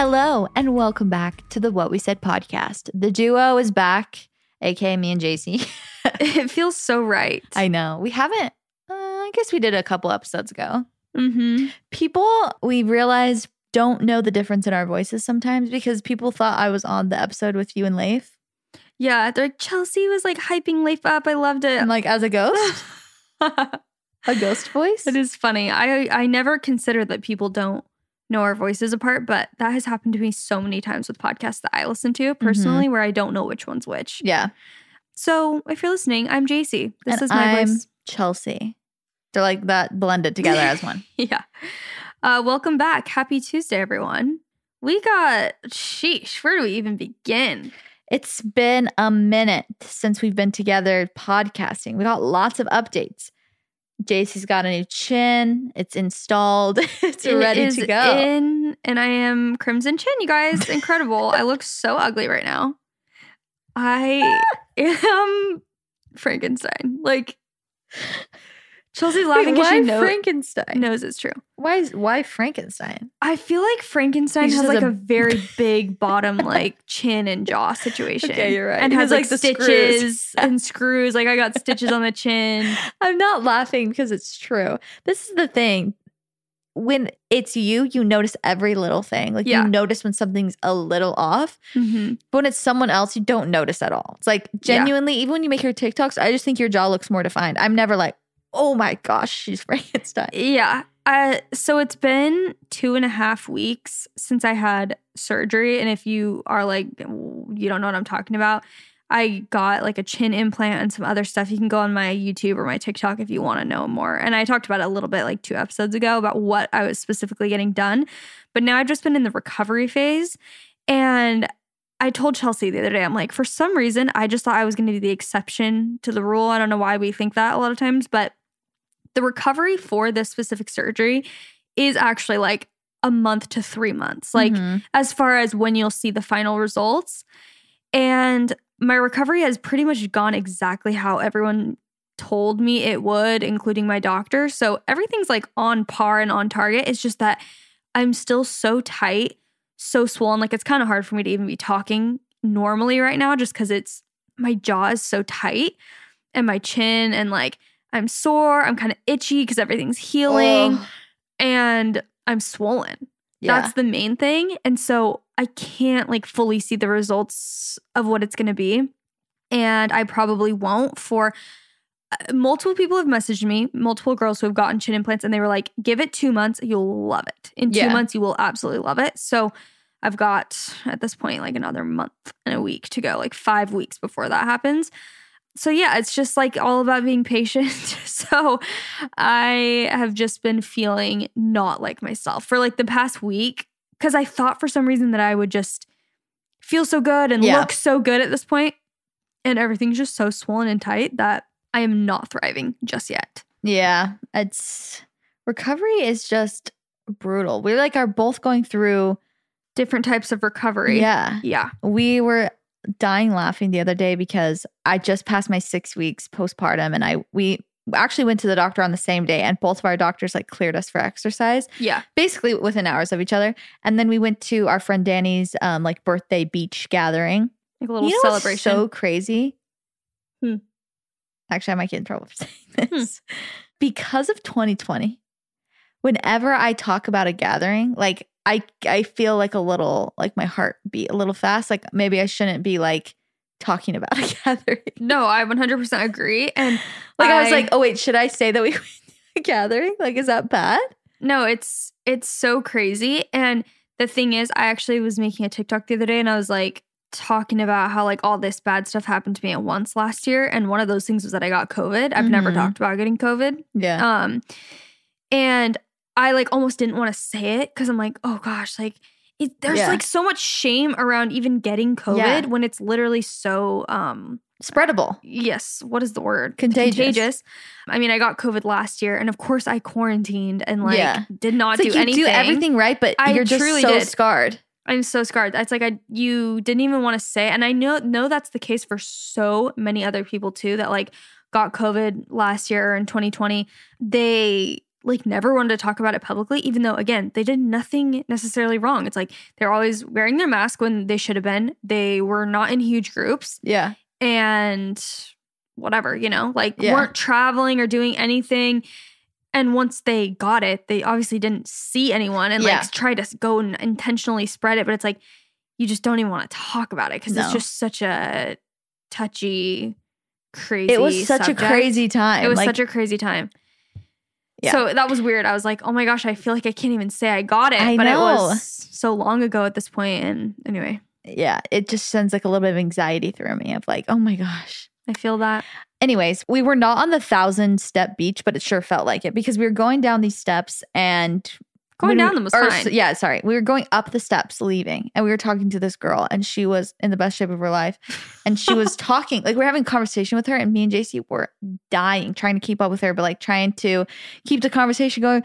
Hello, and welcome back to the What We Said podcast. The duo is back, aka me and Jaci. it feels so right. I know. We haven't, uh, I guess we did a couple episodes ago. mm-hmm. People, we realize, don't know the difference in our voices sometimes because people thought I was on the episode with you and Leif. Yeah, they're like Chelsey was like hyping Leif up. I loved it. And like as a ghost, a ghost voice. it is funny. I I never consider that people don't know our voices apart, but that has happened to me so many times with podcasts that I listen to personally, where I don't know which one's which. Yeah. So if you're listening, I'm Jaci. This and is my I'm voice. Chelsey. They're like that blended together as one. Yeah. Uh, welcome back. Happy Tuesday, everyone. We got sheesh. Where do we even begin? It's been a minute since we've been together podcasting. We got lots of updates. Jaci's got a new chin. It's installed. it's It ready to go. In and I am Crimson Chin, you guys. Incredible. I look so ugly right now. I am Frankenstein. Like Chelsey's laughing because she know, Frankenstein? knows it's true. Why is why Frankenstein? I feel like Frankenstein He has just like has a, a- very big bottom, like chin and jaw situation. Okay, you're right. And He has has, like, like, the stitches screws. and screws. Like I got stitches on the chin. I'm not laughing because it's true. This is the thing. When it's you, you notice every little thing. Like Yeah. you notice when something's a little off. Mm-hmm. But when it's someone else, you don't notice at all. It's like genuinely, even when you make your TikToks, I just think your jaw looks more defined. I'm never like, oh my gosh, she's Frankenstein. Yeah. Uh, so it's been two and a half weeks since I had surgery. And if you are like, you don't know what I'm talking about, I got like a chin implant and some other stuff. You can go on my YouTube or my TikTok if you want to know more. And I talked about it a little bit like two episodes ago about what I was specifically getting done. But now I've just been in the recovery phase. And I told Chelsey the other day, I'm like, for some reason, I just thought I was going to be the exception to the rule. I don't know why we think that a lot of times, but the recovery for this specific surgery is actually like a month to three months, like Mhm. as far as when you'll see the final results. And my recovery has pretty much gone exactly how everyone told me it would, including my doctor. So everything's like on par and on target. It's just that I'm still so tight, so swollen. Like it's kind of hard for me to even be talking normally right now just because it's my jaw is so tight and my chin and like I'm sore. I'm kind of itchy because everything's healing Ugh. and I'm swollen. yeah. That's the main thing. And so I can't like fully see the results of what it's going to be. And I probably won't for Uh, multiple people have messaged me, multiple girls who have gotten chin implants, and they were like, give it two months, you'll love it. In two Yeah. months, you will absolutely love it. So I've got at this point like another month and a week to go, like five weeks before that happens. So yeah, it's just like all about being patient. so I have just been feeling not like myself for like the past week because I thought for some reason that I would just feel so good and Yeah. look so good at this point, and everything's just so swollen and tight that I am not thriving just yet. Yeah, it's recovery is just brutal. We like are both going through. Different types of recovery. Yeah, Yeah. we were dying laughing the other day because I just passed my six weeks postpartum, and I we actually went to the doctor on the same day, and both of our doctors like cleared us for exercise, Yeah. basically within hours of each other. And then we went to our friend Danny's um like birthday beach gathering. Like a little you know celebration. so crazy. Hmm. Actually, I might get in trouble for saying this. Because of 2020, whenever I talk about a gathering, like I I feel like a little like my heart beat a little fast. Like maybe I shouldn't be like talking about a gathering. No, I 100% agree. And Like I, was like, oh wait, should I say that we went to a gathering? Like, is that bad? No, it's it's so crazy. And the thing is, I actually was making a TikTok the other day and I was like talking about how like all this bad stuff happened to me at once last year. And one of those things was that I got COVID. I've never Mhm. talked about getting COVID. Yeah. Um and I like almost didn't want to say it because I'm like, oh gosh, like it, there's Yeah. like so much shame around even getting COVID Yeah. when it's literally so um Spreadable. yes, what is the word? Contagious. I mean, I got COVID last year and of course I quarantined and like Yeah. did not It's do like you anything. do everything right, but I you're just truly so did. scarred. I'm so scarred. It's like I you didn't even want to say, and I know know that's the case for so many other people too that like got COVID last year in 2020. They like never wanted to talk about it publicly, even though again they did nothing necessarily wrong. It's like they're always wearing their mask when they should have been. They were not in huge groups Yeah. and whatever, you know, like Yeah. weren't traveling or doing anything. And once they got it, they obviously didn't see anyone and Yeah. like try to go and intentionally spread it. But it's like you just don't even want to talk about it because No. it's just such a touchy, crazy. It was such subject. a crazy time. It was like, such a crazy time. Yeah. So that was weird. I was like, oh my gosh, I feel like I can't even say I got it. I but it know. was so long ago at this point. And anyway, yeah, it just sends like a little bit of anxiety through me of like, oh my gosh. I feel that. Anyways, we were not on the thousand step beach, but it sure felt like it because we were going down these steps and Going down them was or, fine. Yeah, sorry. We were going up the steps leaving and we were talking to this girl and she was in the best shape of her life. And she was talking, like we are having a conversation with her and me and Jaci were dying, trying to keep up with her, but like trying to keep the conversation going.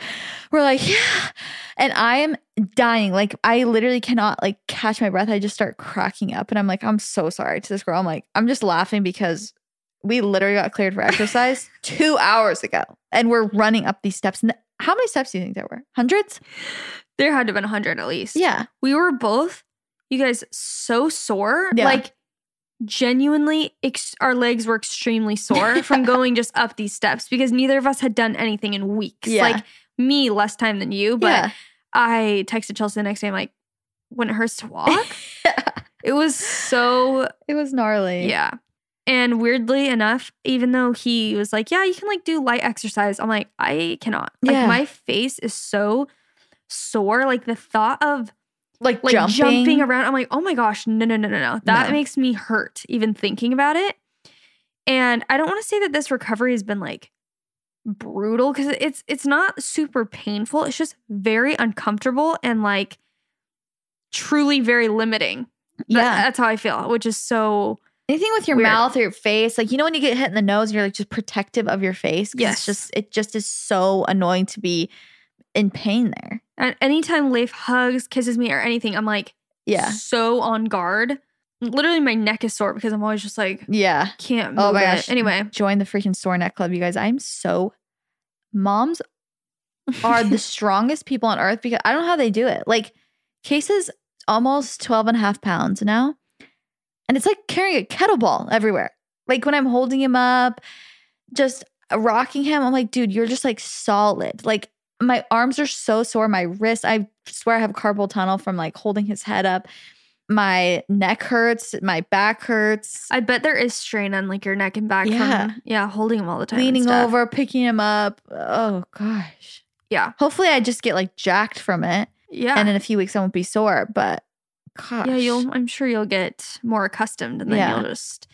We're like, yeah. And I am dying. Like I literally cannot like catch my breath. I just start cracking up and I'm like, I'm so sorry to this girl. I'm like, I'm just laughing because we literally got cleared for exercise two hours ago and we're running up these steps. And how many steps do you think there were? Hundreds? There had to have been 100 at least. Yeah. we were both you guys so sore Yeah. like genuinely ex- our legs were extremely sore from going just up these steps because neither of us had done anything in weeks Yeah. like me less time than you but yeah. i texted chelsey the next day i'm like when it hurts to walk it was so it was gnarly. yeah and weirdly enough even though he was like yeah you can like do light exercise i'm like i cannot like Yeah. my face is so sore like the thought of Like, like jumping. jumping. around. I'm like, oh my gosh, no, no, no, no, no. That No. makes me hurt even thinking about it. And I don't want to say that this recovery has been like brutal because it's it's not super painful. It's just very uncomfortable and like truly very limiting. That- Yeah. that's how I feel, which is so Anything with your Weird. mouth or your face, like you know when you get hit in the nose, and you're like just protective of your face. Yes. it's just it just is so annoying to be in pain there. and anytime Leif hugs, kisses me, or anything, I'm like Yeah, so on guard. Literally, my neck is sore because I'm always just like yeah. can't oh move Oh my it. gosh! Anyway, join the freaking sore neck club, you guys. I'm so moms are the strongest people on earth because I don't know how they do it. Like Case's almost 12 and a half pounds now. And it's like carrying a kettlebell everywhere. Like when I'm holding him up, just rocking him, I'm like, dude, you're just like solid. Like my arms are so sore. My wrist, I swear I have carpal tunnel from like holding his head up. My neck hurts. My back hurts. I bet there is strain on like your neck and back Yeah. from yeah holding him all the time, leaning over, picking him up. Oh gosh. Yeah. Hopefully I just get like jacked from it. Yeah, And in a few weeks I won't be sore. But gosh. yeah. You'll I'm sure you'll get more accustomed, and then Yeah. you'll just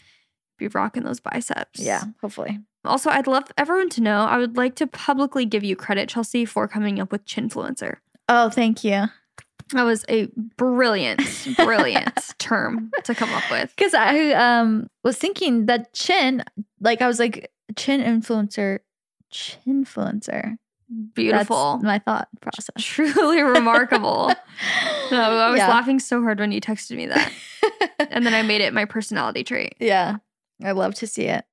be rocking those biceps. Yeah, hopefully. Also, I'd love everyone to know. I would like to publicly give you credit, Chelsey, for coming up with chinfluencer. Oh, thank you. That was a brilliant, brilliant term to come up with. Because I um was thinking that chin, like I was like, chin influencer, chinfluencer. Beautiful. That's my thought process. Truly remarkable. No, I was Yeah. laughing so hard when you texted me that. and then I made it my personality trait. yeah. I love to see it.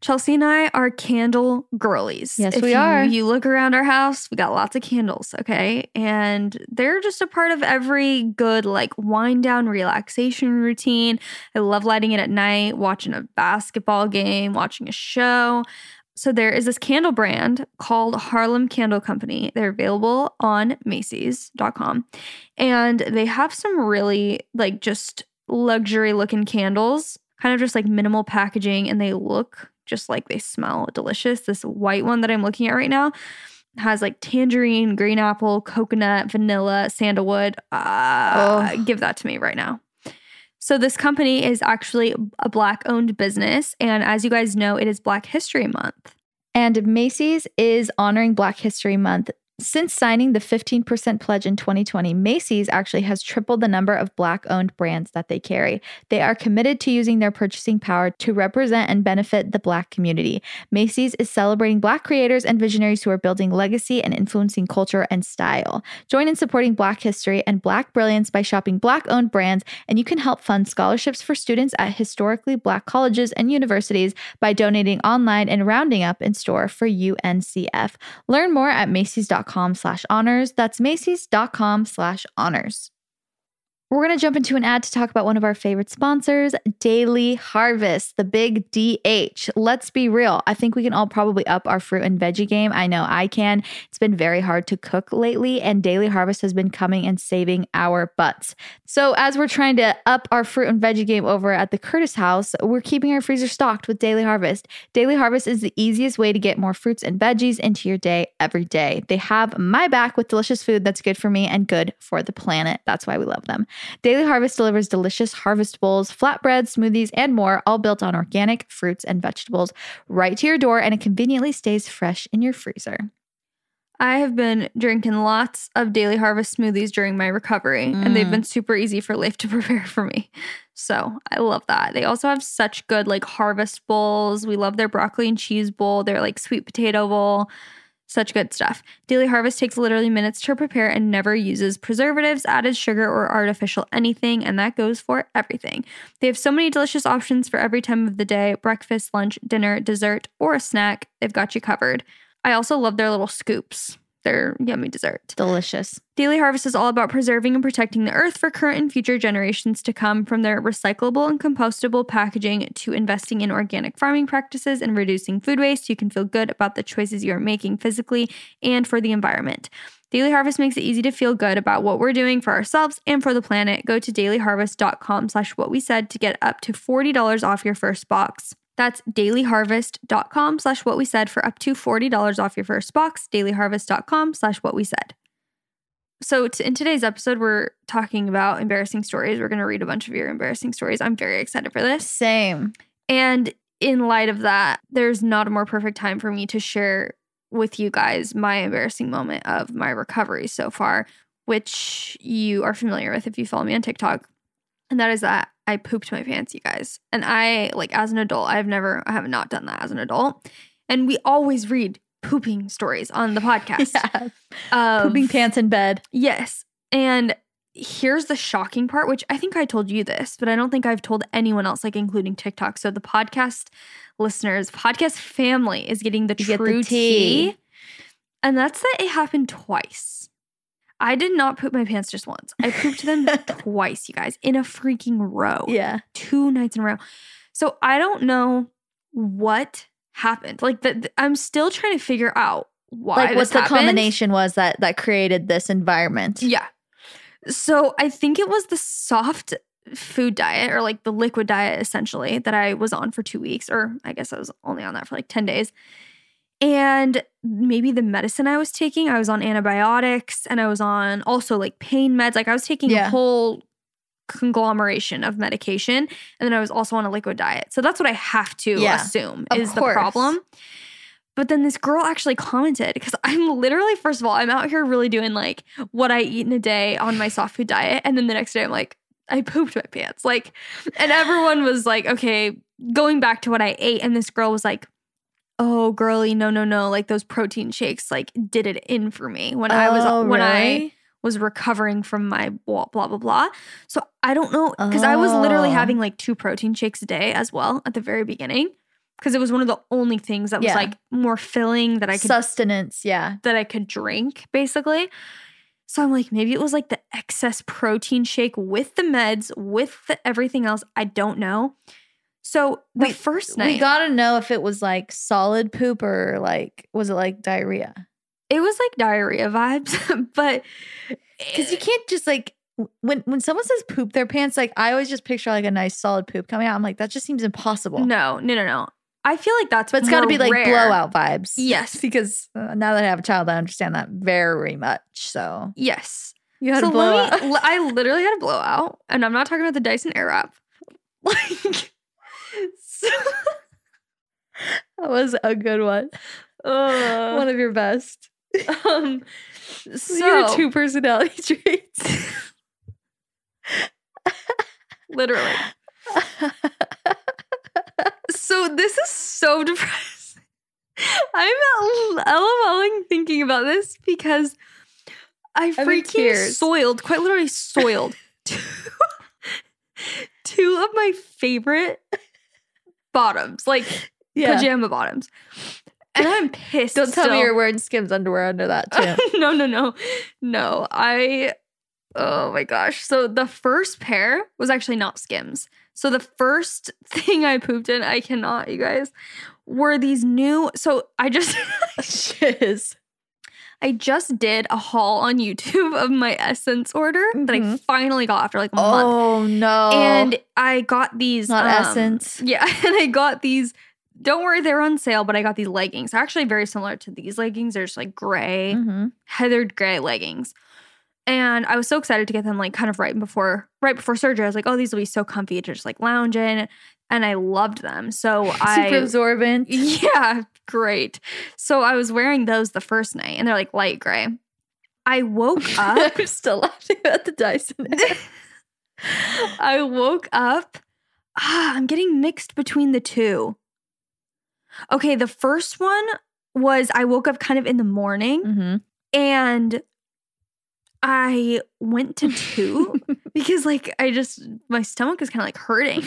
Chelsey and I are candle girlies. Yes, If we you- are. You look around our house, we got lots of candles, okay? And they're just a part of every good, like, wind down relaxation routine. I love lighting it at night, watching a basketball game, watching a show. So there is this candle brand called Harlem Candle Company. They're available on Macy's.com. And they have some really like just luxury looking candles, kind of just like minimal packaging, and they look just like they smell delicious. This white one that I'm looking at right now has like tangerine, green apple, coconut, vanilla, sandalwood. Uh, Give that to me right now. So, this company is actually a Black owned business. And as you guys know, it is Black History Month. And Macy's is honoring Black History Month since signing the 15% pledge in 2020, Macy's actually has tripled the number of Black owned brands that they carry. They are committed to using their purchasing power to represent and benefit the Black community. Macy's is celebrating Black creators and visionaries who are building legacy and influencing culture and style. Join in supporting Black history and Black brilliance by shopping Black owned brands, and you can help fund scholarships for students at historically Black colleges and universities by donating online and rounding up in store for UNCF. Learn more at Macy's.com macy's.com slash honors. That's macy's.com slash honors. We're going to jump into an ad to talk about one of our favorite sponsors, Daily Harvest, the big DH. Let's be real. I think we can all probably up our fruit and veggie game. I know I can. It's been very hard to cook lately, and Daily Harvest has been coming and saving our butts. So, as we're trying to up our fruit and veggie game over at the Curtis house, we're keeping our freezer stocked with Daily Harvest. Daily Harvest is the easiest way to get more fruits and veggies into your day every day. They have my back with delicious food that's good for me and good for the planet. That's why we love them. Daily Harvest delivers delicious harvest bowls, flatbread, smoothies, and more, all built on organic fruits and vegetables right to your door, and it conveniently stays fresh in your freezer. I have been drinking lots of Daily Harvest smoothies during my recovery, mm. and they've mm. been super easy for Leif to prepare for me. So I love that. They also have such good like harvest bowls. We love their broccoli and cheese bowl, their like sweet potato bowl. Such good stuff. Daily Harvest takes literally minutes to prepare and never uses preservatives, added sugar, or artificial anything, and that goes for everything. They have so many delicious options for every time of the day breakfast, lunch, dinner, dessert, or a snack. They've got you covered. I also love their little scoops their yummy dessert. Delicious. Daily Harvest is all about preserving and protecting the earth for current and future generations to come, from their recyclable and compostable packaging to investing in organic farming practices and reducing food waste. You can feel good about the choices you are making physically and for the environment. Daily Harvest makes it easy to feel good about what we're doing for ourselves and for the planet. Go to dailyharvest.com slash what we said to get up to $40 off your first box. That's dailyharvest.com slash what we said for up to $40 off your first box. Dailyharvest.com slash what we said. So, to, in today's episode, we're talking about embarrassing stories. We're going to read a bunch of your embarrassing stories. I'm very excited for this. Same. And in light of that, there's not a more perfect time for me to share with you guys my embarrassing moment of my recovery so far, which you are familiar with if you follow me on TikTok. And that is that I pooped my pants, you guys. And I, like, as an adult, I've never, I have not done that as an adult. And we always read pooping stories on the podcast. yeah. Of, pooping pants in bed. Yes. And here's the shocking part, which I think I told you this, but I don't think I've told anyone else, like including TikTok. So the podcast listeners, podcast family is getting the you true the tea. tea. And that's that it happened twice. I did not poop my pants just once. I pooped them twice, you guys, in a freaking row. Yeah. Two nights in a row. So I don't know what happened. Like the, I'm still trying to figure out why. Like what the happened. combination was that that created this environment. Yeah. So I think it was the soft food diet or like the liquid diet essentially that I was on for two weeks, or I guess I was only on that for like 10 days and maybe the medicine I was taking, I was on antibiotics and I was on also like pain meds. Like I was taking yeah. a whole conglomeration of medication. And then I was also on a liquid diet. So that's what I have to yeah, assume is the problem. But then this girl actually commented because I'm literally, first of all, I'm out here really doing like what I eat in a day on my soft food diet. And then the next day I'm like, I pooped my pants. Like, and everyone was like, okay, going back to what I ate. And this girl was like, oh girly no no no like those protein shakes like did it in for me when oh, i was oh, when i was recovering from my blah blah blah blah. So i don't know because oh. i was literally oh. having like two protein shakes a day as well at the very beginning because it was one of the only things that was like more filling that i could sustenance yeah. that i could drink basically. So i'm like maybe it was like the excess protein shake with the meds with the everything else i don't know So the We- first We gotta know if it was like solid poop or like was it like diarrhea? it was like diarrhea vibes, but Because you can't just like when when someone says poop their pants, like I always just picture like a nice solid poop coming out. I'm like that just seems impossible. no, no, no, no. I feel like that's but it's got to be like rare. blowout vibes. Yes. because uh, now that I have a child, I understand that very much. So Yes. you had so a blowout. me, I literally had a blowout, and I'm not talking about the Dyson Airwrap. Like, so, that was a good one. uh, one of your best. um, So your two personality traits. literally. So this is so depressing. I'm LOLing thinking about this because I in freaking soiled, quite literally soiled, two, two of my favorite bottoms, like yeah. pajama bottoms. And I'm pissed. Don't tell me you're wearing Skims underwear under that too. no, no, no. No. I oh my gosh. So the first pair was actually not skims. So the first thing I pooped in, I cannot, you guys, were these new so I just Shiz. I just did a haul on YouTube of my essence order that I Mhm. finally got after like a month. Oh no! And I got these Not um, Essence. Yeah, and I got these. Don't worry, they're on sale, but I got these leggings. They're actually very similar to these leggings. They're just like gray, Mhm. heathered gray leggings. And I was so excited to get them like kind of right before right before surgery. I was like, oh, these will be so comfy to just like lounge in. And I loved them. So I super absorbent. Yeah, great. So I was wearing those the first night and they're like light gray. I woke up I'm still laughing at the Dyson. I woke up. Ah, I'm getting mixed between the two. Okay, the first one was I woke up kind of in the morning mm-hmm. and I went to two because like I just my stomach is kind of like hurting.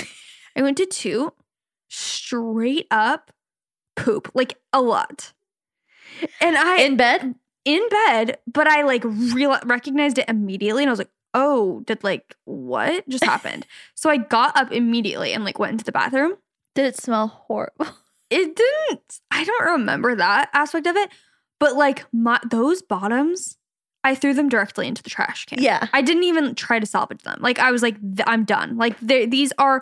I went to two straight up poop, like a lot. And I In bed. in bed, but I like real recognized it immediately and I was like, "Oh, did like what just happened?" so I got up immediately and like went into the bathroom. Did it smell horrible? It didn't I don't remember that aspect of it, but like my those bottoms, I threw them directly into the trash can. Yeah. I didn't even try to salvage them. Like I was like I'm done. Like these are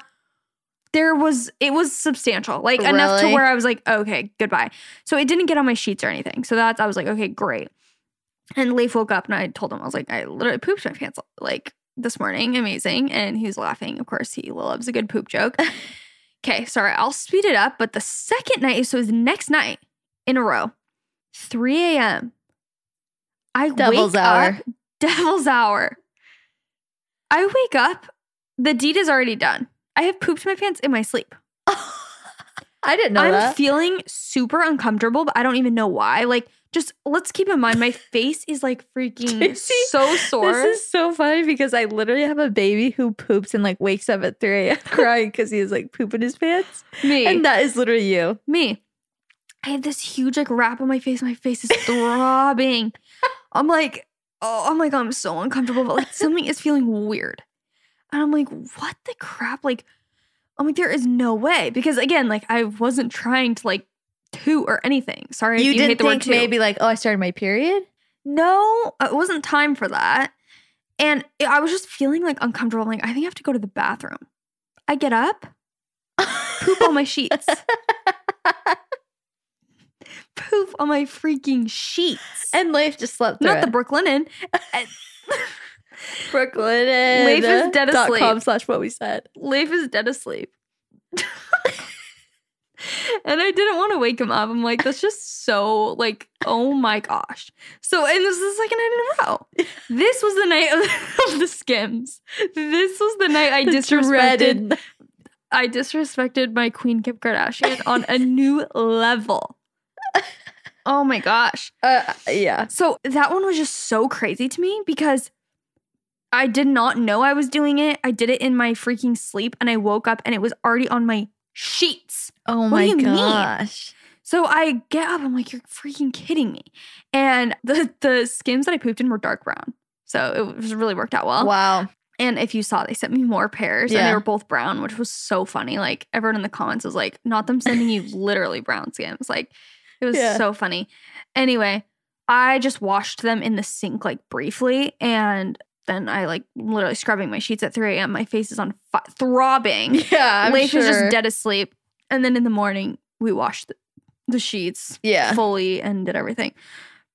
there was it was substantial. Like enough to where I was like, "Okay, goodbye." So it didn't get on my sheets or anything. So that's I was like, "Okay, great." And Leif woke up and I told him, I was like, I literally pooped my pants like this morning. Amazing. And he was laughing. Of course, he loves a good poop joke. okay, sorry, I'll speed it up. But the second night, so it was the next night in a row, 3 a.m. I Devil's hour. up. Devil's hour. I wake up. The deed is already done. I have pooped my pants in my sleep. I didn't know I'm that. feeling super uncomfortable, but I don't even know why. Like, just let's keep in mind, my face is like freaking so sore. This is so funny because I literally have a baby who poops and like wakes up at 3 a.m. crying because he is like pooping his pants. me. And that is literally you. me. I have this huge like wrap on my face. My face is throbbing. I'm like, oh, I'm like, I'm so uncomfortable, but like something is feeling weird. And I'm like, what the crap? Like, I'm like, there is no way. Because again, like I wasn't trying to like toot or anything. Sorry You you didn't the think toot. maybe like, oh, I started my period? No, uh, it wasn't time for that. And I was just feeling like uncomfortable. I'm like, I think I have to go to the bathroom. I get up, poop on my sheets. poop on my freaking sheets. And Leif just slept through not the it. Brooklyn Inn. Brooklyn Leif is dead asleep. com slash what we said. Leif is dead asleep. and I didn't want to wake him up. I'm like, that's just so like, oh my gosh. So, and this is the second night in a row. This was the night of, of the skims. This was the night I disrespected. I disrespected my queen Kim Kardashian on a new level. Oh my gosh. Uh, yeah. So that one was just so crazy to me because I did not know I was doing it. I did it in my freaking sleep and I woke up and it was already on my sheets. Oh What my you mean? gosh. So I get up, I'm like, you're freaking kidding me. And the the skims that I pooped in were dark brown. So it was really worked out well. Wow. And if you saw, they sent me more pairs and they were both brown, which was so funny. Like everyone in the comments was like, not them sending you literally brown skims. Like it was Yeah. so funny. Anyway, I just washed them in the sink like briefly and then I like literally scrubbing my sheets at 3 a.m. My face is on fi- throbbing. Yeah, I'm Leif is just dead asleep. And then in the morning, we washed the, the sheets Yeah. fully and did everything.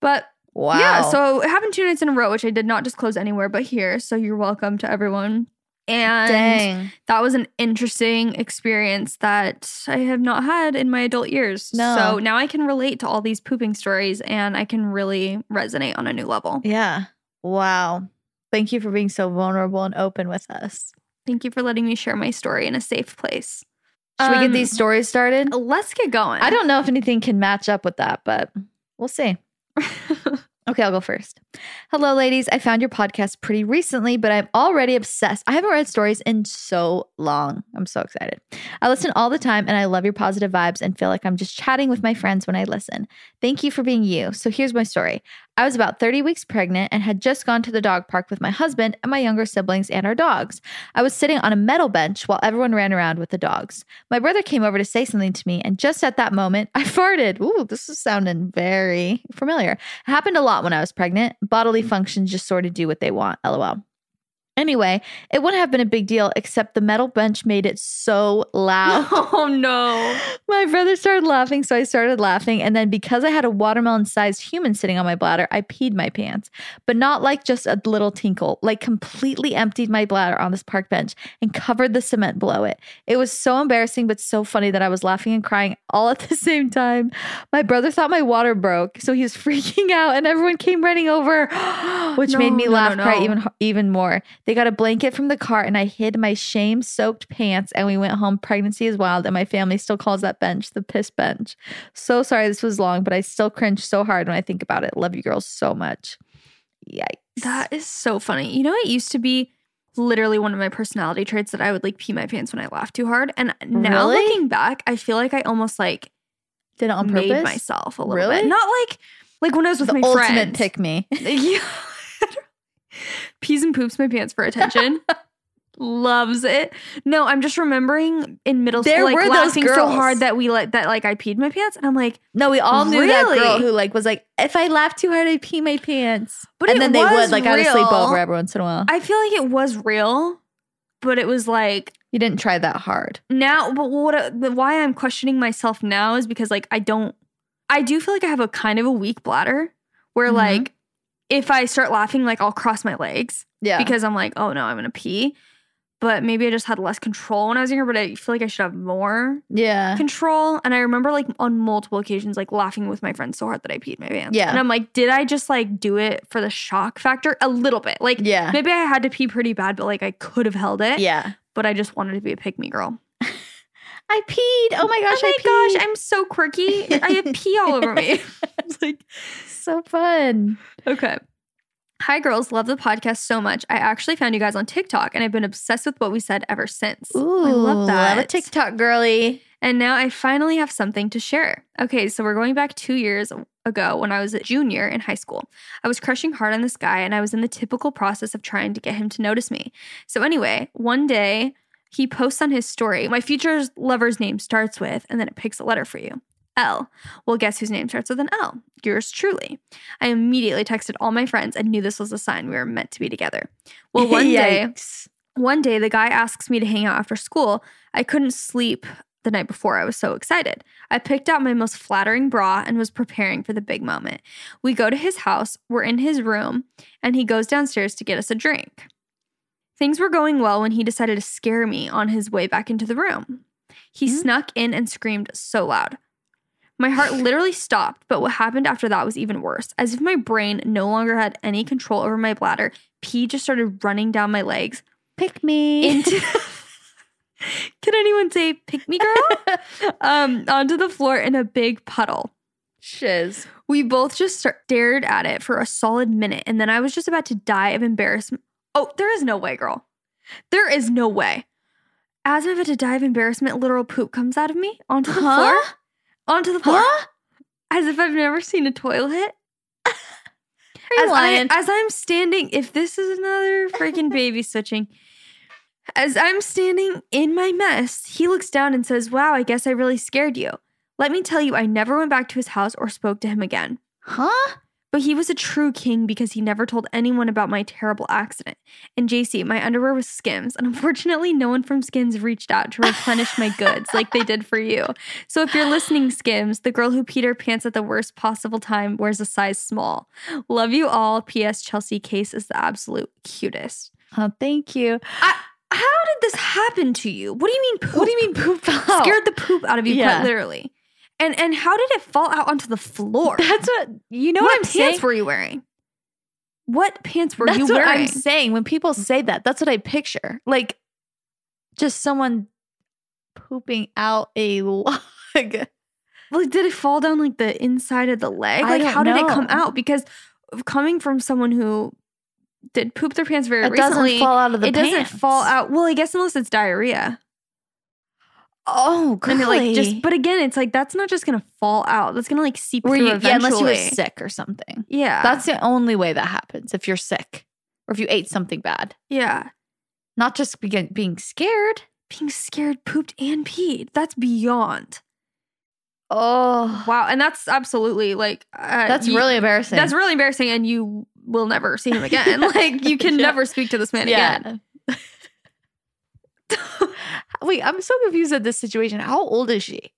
But Wow. yeah, so it happened two nights in a row, which I did not disclose anywhere but here. So you're welcome to everyone. And dang. that was an interesting experience that I have not had in my adult years. No. So now I can relate to all these pooping stories and I can really resonate on a new level. Yeah. Wow. Thank you for being so vulnerable and open with us. Thank you for letting me share my story in a safe place. Should we get Um, these stories started? Let's get going. I don't know if anything can match up with that, but we'll see. Okay, I'll go first. Hello, ladies. I found your podcast pretty recently, but I'm already obsessed. I haven't read stories in so long. I'm so excited. I listen all the time and I love your positive vibes and feel like I'm just chatting with my friends when I listen. Thank you for being you. So here's my story. I was about 30 weeks pregnant and had just gone to the dog park with my husband and my younger siblings and our dogs. I was sitting on a metal bench while everyone ran around with the dogs. My brother came over to say something to me, and just at that moment, I farted. Ooh, this is sounding very familiar. It happened a lot when I was pregnant. Bodily mm. functions just sort of do what they want. LOL. Anyway, it wouldn't have been a big deal except the metal bench made it so loud. oh no. My brother started laughing, so I started laughing. And then because I had a watermelon sized human sitting on my bladder, I peed my pants, but not like just a little tinkle, like completely emptied my bladder on this park bench and covered the cement below it. It was so embarrassing, but so funny that I was laughing and crying all at the same time. My brother thought my water broke, so he was freaking out, and everyone came running over, which made me no, laugh no, cry even even more. They got a blanket from the car, and I hid my shame soaked pants, and we went home. Pregnancy is wild, and my family still calls that bench the piss bench. So sorry this was long, but I still cringe so hard when I think about it. Love you girls so much. Yikes. That is so funny. You know, it used to be literally one of my personality traits that I would like pee my pants when I laughed too hard. And now Really? looking back, I feel like I almost like did it on made purpose. myself a little Really? bit. Not like like when I was with the my ultimate friends. pick me. Yeah. Pees and poops my pants for attention. Loves it. No, I'm just remembering in middle There school, like were those laughing so girls. hard that we let that like I peed my pants, and I'm like, No, we all knew that girl Really? who like was like, if I laugh too hard, I pee my pants. But and it then they was would like at a real. sleepover every once in a while. I feel like it was real, but it was like you didn't try that hard. now but what but why i'm questioning myself now is because like i don't i do feel like i have a kind of a weak bladder where Mhm. like if i start laughing like i'll cross my legs Yeah. because i'm like oh no i'm gonna pee but maybe i just had less control when i was younger but i feel like i should have more yeah. control and i remember like on multiple occasions like laughing with my friends so hard that i peed my pants Yeah. and i'm like did i just like do it for the shock factor a little bit like Yeah. maybe i had to pee pretty bad but like i could have held it Yeah. but i just wanted to be a pick me girl I peed. Oh my gosh, oh my gosh, I'm so quirky. I have pee all over me. Like, so fun. okay. Hi, girls. Love the podcast so much. I actually found you guys on TikTok and I've been obsessed with what we said ever since. Ooh, I love that. Love a TikTok girly. And now I finally have something to share. Okay, so we're going back two years ago when I was a junior in high school. I was crushing hard on this guy and I was in the typical process of trying to get him to notice me. So, anyway, one day he posts on his story, My future lover's name starts with, and then it picks a letter for you. L. Well, guess whose name starts with an L? Yours truly. I immediately texted all my friends and knew this was a sign we were meant to be together. Well, one day, one day, the guy asks me to hang out after school. I couldn't sleep the night before. I was so excited. I picked out my most flattering bra and was preparing for the big moment. We go to his house, we're in his room, and he goes downstairs to get us a drink. Things were going well when he decided to scare me on his way back into the room. He Hmm. snuck in and screamed so loud. My heart literally stopped, but what happened after that was even worse. As if my brain no longer had any control over my bladder, pee just started running down my legs Pick me. into Can anyone say pick me girl? um onto the floor in a big puddle. Shiz. We both just stared at it for a solid minute and then I was just about to die of embarrassment. Oh, there is no way, girl. There is no way. As I'm about to die of embarrassment, literal poop comes out of me onto the Huh? floor. Onto the floor. Huh? As if I've never seen a toilet. Are you as, I, lying? as I'm standing, if this is another freaking baby switching, as I'm standing in my mess, he looks down and says, Wow, I guess I really scared you. Let me tell you, I never went back to his house or spoke to him again. huh? But he was a true king because he never told anyone about my terrible accident. And Jaci, my underwear was Skims, and unfortunately, no one from Skims reached out to replenish my goods like they did for you. So if you're listening, Skims, the girl who peed her pants at the worst possible time wears a size small. Love you all. P.S. Chelsey Case is the absolute cutest. Oh, thank you. I, how did this happen to you? What do you mean? Poop? What do you mean poop out? Scared the poop out of you, Yeah. quite literally. And and how did it fall out onto the floor? That's what you know. what What, I'm pants saying. were you wearing? What pants were that's you what wearing? I'm saying. When people say that, that's what I picture. Like just someone pooping out a log. Like, did it fall down like the inside of the leg? Like, how did it come out? Because coming from someone who did poop their pants very It recently, doesn't fall out of the it doesn't fall out. Well, I guess unless it's diarrhea. Oh, And like just, but again, it's like that's not just gonna fall out. That's gonna like seep Were through you, eventually. yeah, unless you were sick or something. Yeah, That's the only way that happens if you're sick or if you ate something bad. yeah. Not just begin, being scared. Being scared, pooped, and peed. That's beyond. Oh, Wow, and that's absolutely like uh, that's you- really embarrassing. that's really embarrassing, and you will never see him again. like you can Yeah. never speak to this man again. Wait, I'm so confused at this situation. How old is she?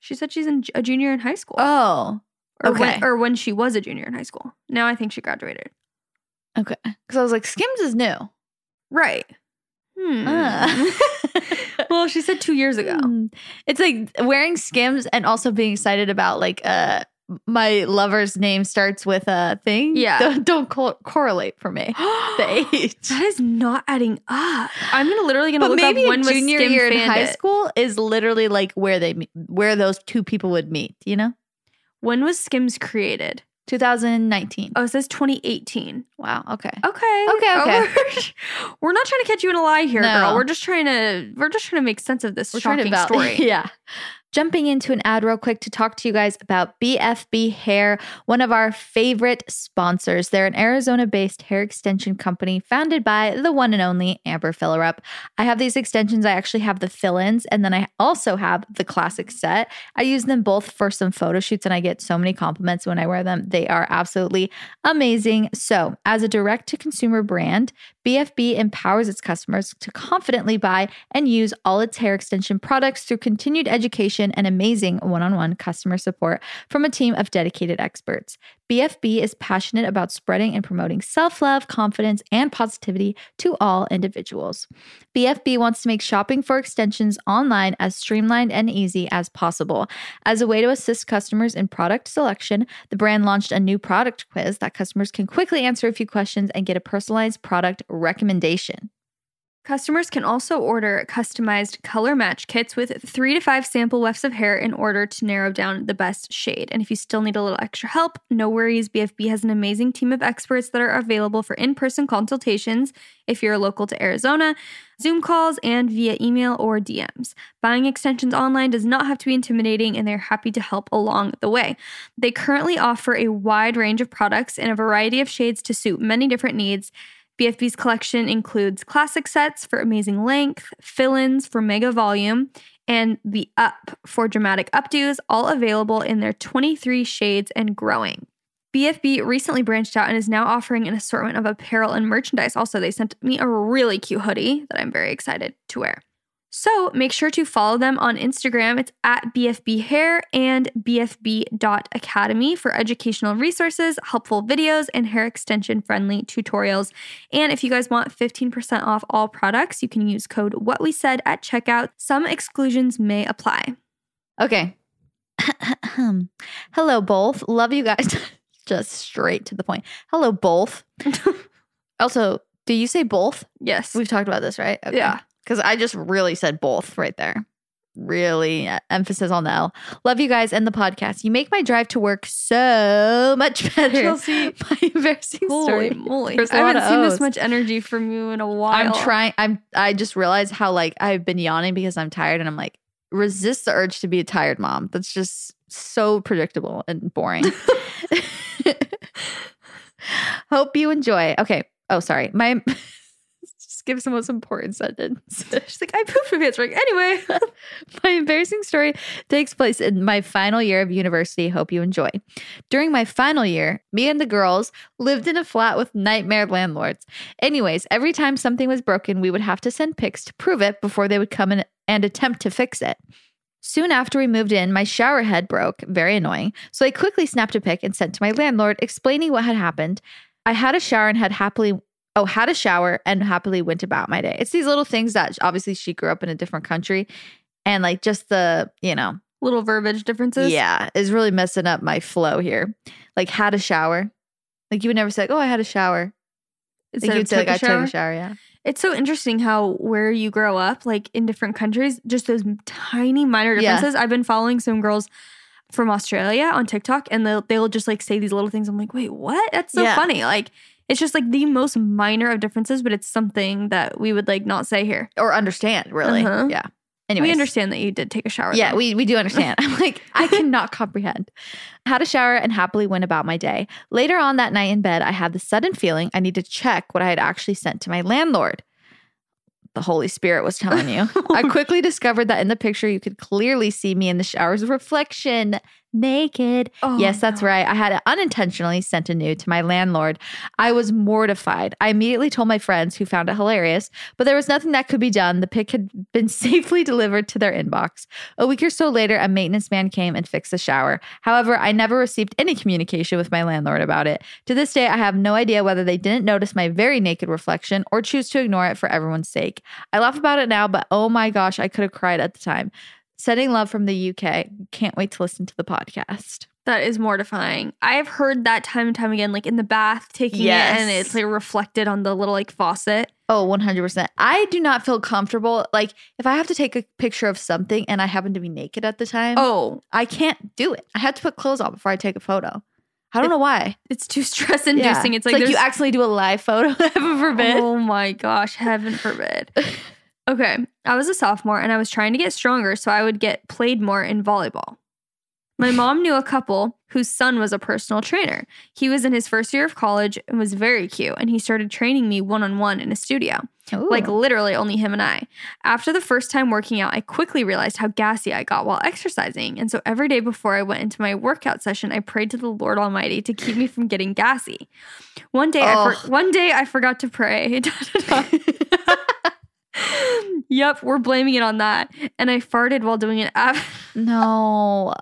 She said she's in, a junior in high school. Oh, or okay. when, or when she was a junior in high school. Now I think she graduated. okay. Because I was like, Skims is new. Right. Hmm. Uh. well, she said two years ago. Hmm. It's like wearing Skims and also being excited about like uh my lover's name starts with a thing. Yeah. don't, don't co- correlate for me. the age. That is not adding up. I'm gonna literally gonna But look maybe up when junior year in high school is literally like where they where those two people would meet. You know, When was Skims created? 2019. Oh, it says 2018. Wow. Okay. Okay. Okay, Oh, okay. we're, we're not trying to catch you in a lie here, No. girl. We're just trying to we're just trying to make sense of this We're shocking story. yeah. Jumping into an ad real quick to talk to you guys about BFB Hair, one of our favorite sponsors. They're an Arizona based hair extension company founded by the one and only Amber Fillerup. I have these extensions. I actually have the fill ins, and then I also have the classic set. I use them both for some photo shoots, and I get so many compliments when I wear them. They are absolutely amazing. So, as a direct to consumer brand, BFB empowers its customers to confidently buy and use all its hair extension products through continued education and amazing one on one customer support from a team of dedicated experts. BFB is passionate about spreading and promoting self love, confidence, and positivity to all individuals. BFB wants to make shopping for extensions online as streamlined and easy as possible. As a way to assist customers in product selection, the brand launched a new product quiz that customers can quickly answer a few questions and get a personalized product recommendation. Customers can also order customized color match kits with three to five sample wefts of hair in order to narrow down the best shade. And if you still need a little extra help, no worries. BFB has an amazing team of experts that are available for in person consultations if you're local to Arizona, Zoom calls, and via email or DMs. Buying extensions online does not have to be intimidating, and they're happy to help along the way. They currently offer a wide range of products in a variety of shades to suit many different needs. BFB's collection includes classic sets for amazing length, fill ins for mega volume, and the up for dramatic updos, all available in their 23 shades and growing. BFB recently branched out and is now offering an assortment of apparel and merchandise. Also, they sent me a really cute hoodie that I'm very excited to wear. So make sure to follow them on Instagram. It's at BFB Hair and BFB.academy for educational resources, helpful videos, and hair extension friendly tutorials. And if you guys want 15% off all products, you can use code What We Said at checkout. Some exclusions may apply. Okay. Hello, both. Love you guys. Just straight to the point. Hello, both. also, do you say both? Yes. We've talked about this, right? Yeah. Because I just really said both right there. Really uh, emphasis on the L. Love you guys and the podcast. You make my drive to work so much better. Chelsey. My embarrassing Holy story. moly. I haven't seen O's. this much energy from you in a while. I'm trying. I'm. I just realized how like I've been yawning because I'm tired, and I'm like resist the urge to be a tired mom. That's just so predictable and boring. Hope you enjoy. Okay. Oh, sorry. My just give the most important sentence. She's like, I pooped my pants. Anyway, my embarrassing story takes place in my final year of university. Hope you enjoy. During my final year, me and the girls lived in a flat with nightmare landlords. Anyways, every time something was broken, we would have to send pics to prove it before they would come in and attempt to fix it. Soon after we moved in, my shower head broke, very annoying. So I quickly snapped a pic and sent to my landlord explaining what had happened. I had a shower and had happily oh, had a shower and happily went about my day. It's these little things that obviously she grew up in a different country and like just the, you know, little verbiage differences. yeah, is really messing up my flow here. Like had a shower. Like you would never say, like, oh, I had a shower. Instead Like you'd say, like, took a I took a shower. Yeah. It's so interesting how where you grow up, like in different countries, just those tiny minor Yeah. differences. I've been following some girls from Australia on TikTok, and they'll they'll just like say these little things. I'm like, wait, what? That's so Yeah. funny. Like it's just like the most minor of differences, but it's something that we would like not say here. Or understand, really. Uh-huh. Yeah. Anyway, We understand that you did take a shower. Yeah, though. we, we do understand. I'm like, I cannot comprehend. Had a shower and happily went about my day. Later on that night in bed, I had the sudden feeling I need to check what I had actually sent to my landlord. The Holy Spirit was telling you. I quickly discovered that in the picture, you could clearly see me in the shower's reflection, naked. Oh, yes, that's no. right. I had unintentionally sent a nude to my landlord. I was mortified. I immediately told my friends who found it hilarious, but there was nothing that could be done. The pic had been safely delivered to their inbox. A week or so later, a maintenance man came and fixed the shower. However, I never received any communication with my landlord about it. To this day, I have no idea whether they didn't notice my very naked reflection or choose to ignore it for everyone's sake. I laugh about it now, but oh my gosh, I could have cried at the time. Sending love from the UK. Can't wait to listen to the podcast. That is mortifying. I've heard that time and time again, like in the bath, taking it and it's like reflected on the little like faucet. Oh, 100%. I do not feel comfortable. Like, if I have to take a picture of something and I happen to be naked at the time, Oh, I can't do it. I have to put clothes on before I take a photo. I don't know why. it's too stress inducing. Yeah. It's like, you there's- accidentally do a live photo. Heaven forbid. Oh my gosh, heaven forbid. okay, I was a sophomore and I was trying to get stronger so I would get played more in volleyball. My mom knew a couple whose son was a personal trainer. He was in his first year of college and was very cute, and he started training me one on one in a studio. Like literally only him and I. After the first time working out, I quickly realized how gassy I got while exercising. And so every day before I went into my workout session, I prayed to the Lord Almighty to keep me from getting gassy. One day, I for- one day I forgot to pray. yep, we're blaming it on that. And I farted while doing an ab no.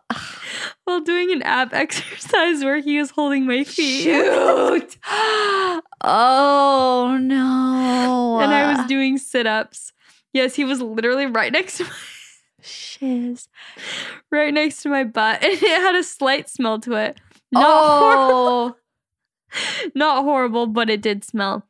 while doing an ab exercise where he was holding my feet. Shoot. oh, no. And I was doing sit-ups. Yes, he was literally right next to my Shiz. right next to my butt and it had a slight smell to it. Not horrible, Oh. not horrible, but it did smell.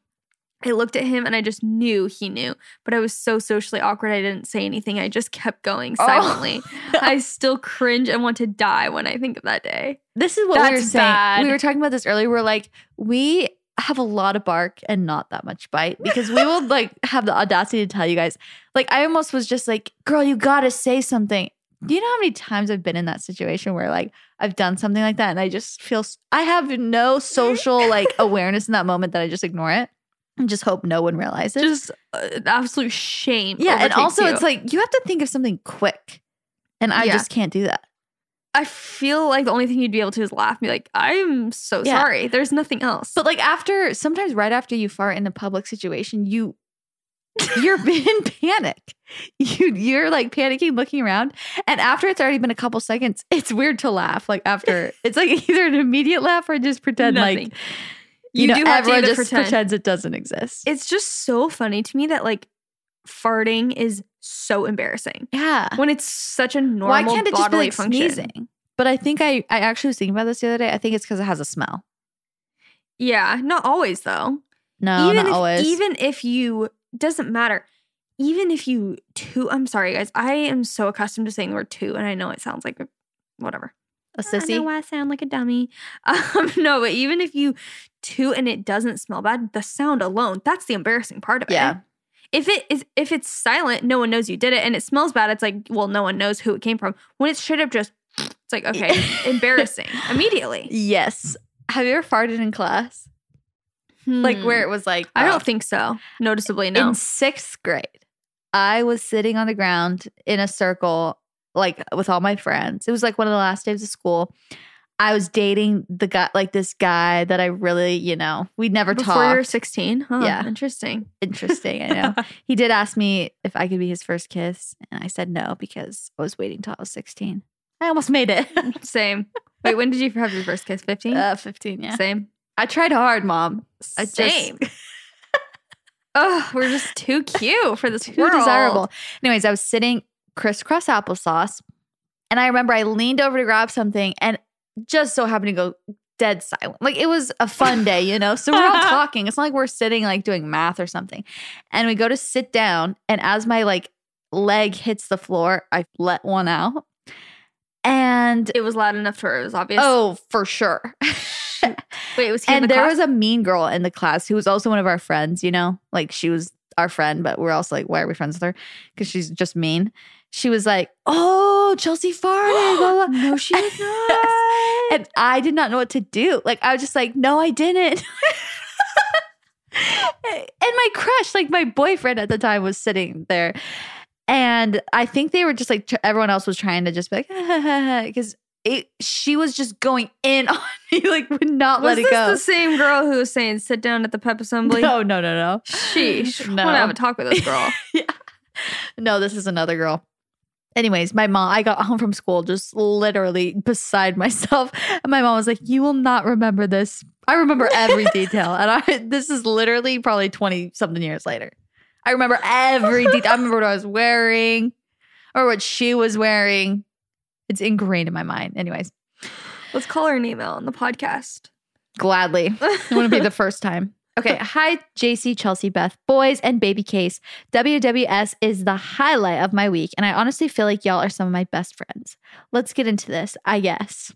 I looked at him and I just knew he knew, but I was so socially awkward I didn't say anything. I just kept going Oh. silently. I still cringe and want to die when I think of that day. This is what we were saying. bad. We were talking about this earlier. We're like, we have a lot of bark and not that much bite because we will like have the audacity to tell you guys. Like, I almost was just like, girl, you gotta say something. Do you know how many times I've been in that situation where like I've done something like that and I just feel I have no social like awareness in that moment that I just ignore it and just hope no one realizes. Just uh, absolute shame. yeah, and also you. it's like you have to think of something quick, and I Yeah. just can't do that. I feel like the only thing you'd be able to is laugh and be like, I'm so Yeah. sorry. There's nothing else. But like after sometimes right after you fart in a public situation, you you're in panic. You you're like panicking, looking around, and after it's already been a couple seconds, it's weird to laugh. Like after it's like either an immediate laugh or just pretend Nothing. like you, know do everyone just pretend. pretends it doesn't exist. it's just so funny to me that like farting is so embarrassing yeah. when it's such a normal Why can't it just be like function. sneezing? But I think I I actually was thinking about this the other day. I think it's because it has a smell. Yeah, not always though. No, even not if, always. Even if you doesn't matter. Even if you toot, I'm sorry guys. I am so accustomed to saying the word toot, and I know it sounds like whatever. A I know sissy. why I sound like a dummy. Um, no, but even if you toot and it doesn't smell bad, the sound alone, that's the embarrassing part of it. Yeah. If it is if it's silent, no one knows you did it, and it smells bad. It's like, well, no one knows who it came from. When it's straight up just, it's like, okay, embarrassing immediately. Yes. Have you ever farted in class? Like where Hmm. it was like I uh, don't think so. Noticeably, no. in sixth grade, I was sitting on the ground in a circle, like with all my friends. It was like one of the last days of school. I was dating the guy, like this guy that I really, you know, we never Before you were 16? Huh, Yeah. Interesting. Interesting, I know. he did ask me if I could be his first kiss, and I said no because I was waiting till I was 16. I almost made it. Same. Wait, when did you have your first kiss? 15? uh, 15, yeah. Same. I tried hard, mom. I just- Same. oh, we're just too cute for this too world. desirable. Anyways, I was sitting crisscross applesauce, and I remember I leaned over to grab something, and just so happened to go dead silent. Like it was a fun day, you know. So we're all talking. It's not like we're sitting like doing math or something. And we go to sit down, and as my like leg hits the floor, I let one out, and It was loud enough to it was obvious. oh, for sure. wait, it was and the there class? was a mean girl in the class who was also one of our friends, you know? Like she was our friend, but we're also like, why are we friends with her? Because she's just mean. She was like, Oh, Chelsey farted. blah, blah. no, she did not. And I did not know what to do. Like I was just like, no, I didn't. and my crush, like my boyfriend at the time, was sitting there. And I think they were just like everyone else was trying to just be like, because it she was just going in on me, like would not was let it this go. the same girl who was saying sit down at the pep assembly? No, no, no, no. Sheesh. No. I want to have a talk with this girl. Yeah. No, this is another girl. Anyways, my mom, I got home from school just literally beside myself. And my mom was like, You will not remember this. I remember every detail. And I this is literally probably 20 something years later. I remember every detail. I remember what I was wearing or what she was wearing. It's ingrained in my mind. Anyways, Let's call her an email on the podcast. gladly. It wouldn't be the first time. Okay. Hi, Jaci, Chelsey, Beth, boys, and baby case. WWS is the highlight of my week, and I honestly feel like y'all are some of my best friends. Let's get into this, I guess.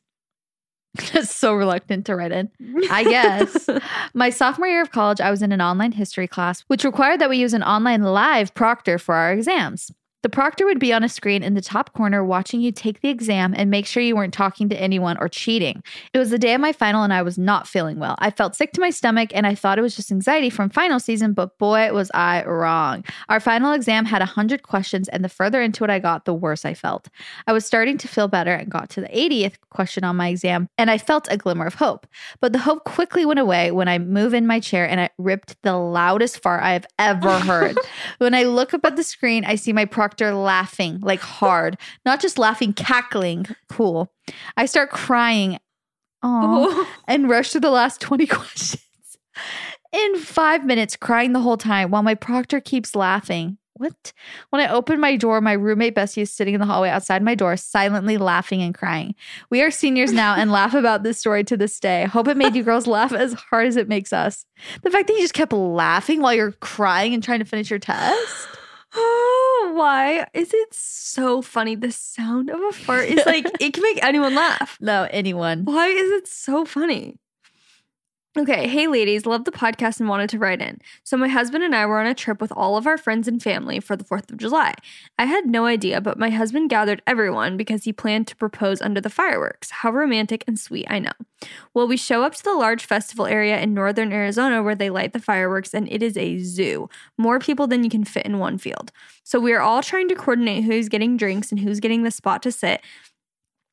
Just so reluctant to write in. I guess. My sophomore year of college, I was in an online history class, which required that we use an online live proctor for our exams. The proctor would be on a screen in the top corner watching you take the exam and make sure you weren't talking to anyone or cheating. It was the day of my final and I was not feeling well. I felt sick to my stomach and I thought it was just anxiety from final season, but boy, was I wrong. Our final exam had 100 questions and the further into it I got, the worse I felt. I was starting to feel better and got to the 80th question on my exam and I felt a glimmer of hope. But the hope quickly went away when I moved in my chair and I ripped the loudest fart I have ever heard. when I look up at the screen, I see my proctor laughing like hard, not just laughing, cackling. Cool. I start crying. Oh, and rush through the last 20 questions in five minutes, crying the whole time while my proctor keeps laughing. What? When I open my door, my roommate Bessie is sitting in the hallway outside my door, silently laughing and crying. We are seniors now and laugh about this story to this day. Hope it made you girls laugh as hard as it makes us. The fact that you just kept laughing while you're crying and trying to finish your test. Oh, why is it so funny? The sound of a fart is like it can make anyone laugh. No, anyone. Why is it so funny? Okay, hey ladies, love the podcast and wanted to write in. So, my husband and I were on a trip with all of our friends and family for the 4th of July. I had no idea, but my husband gathered everyone because he planned to propose under the fireworks. How romantic and sweet, I know. Well, we show up to the large festival area in northern Arizona where they light the fireworks, and it is a zoo. More people than you can fit in one field. So, we are all trying to coordinate who's getting drinks and who's getting the spot to sit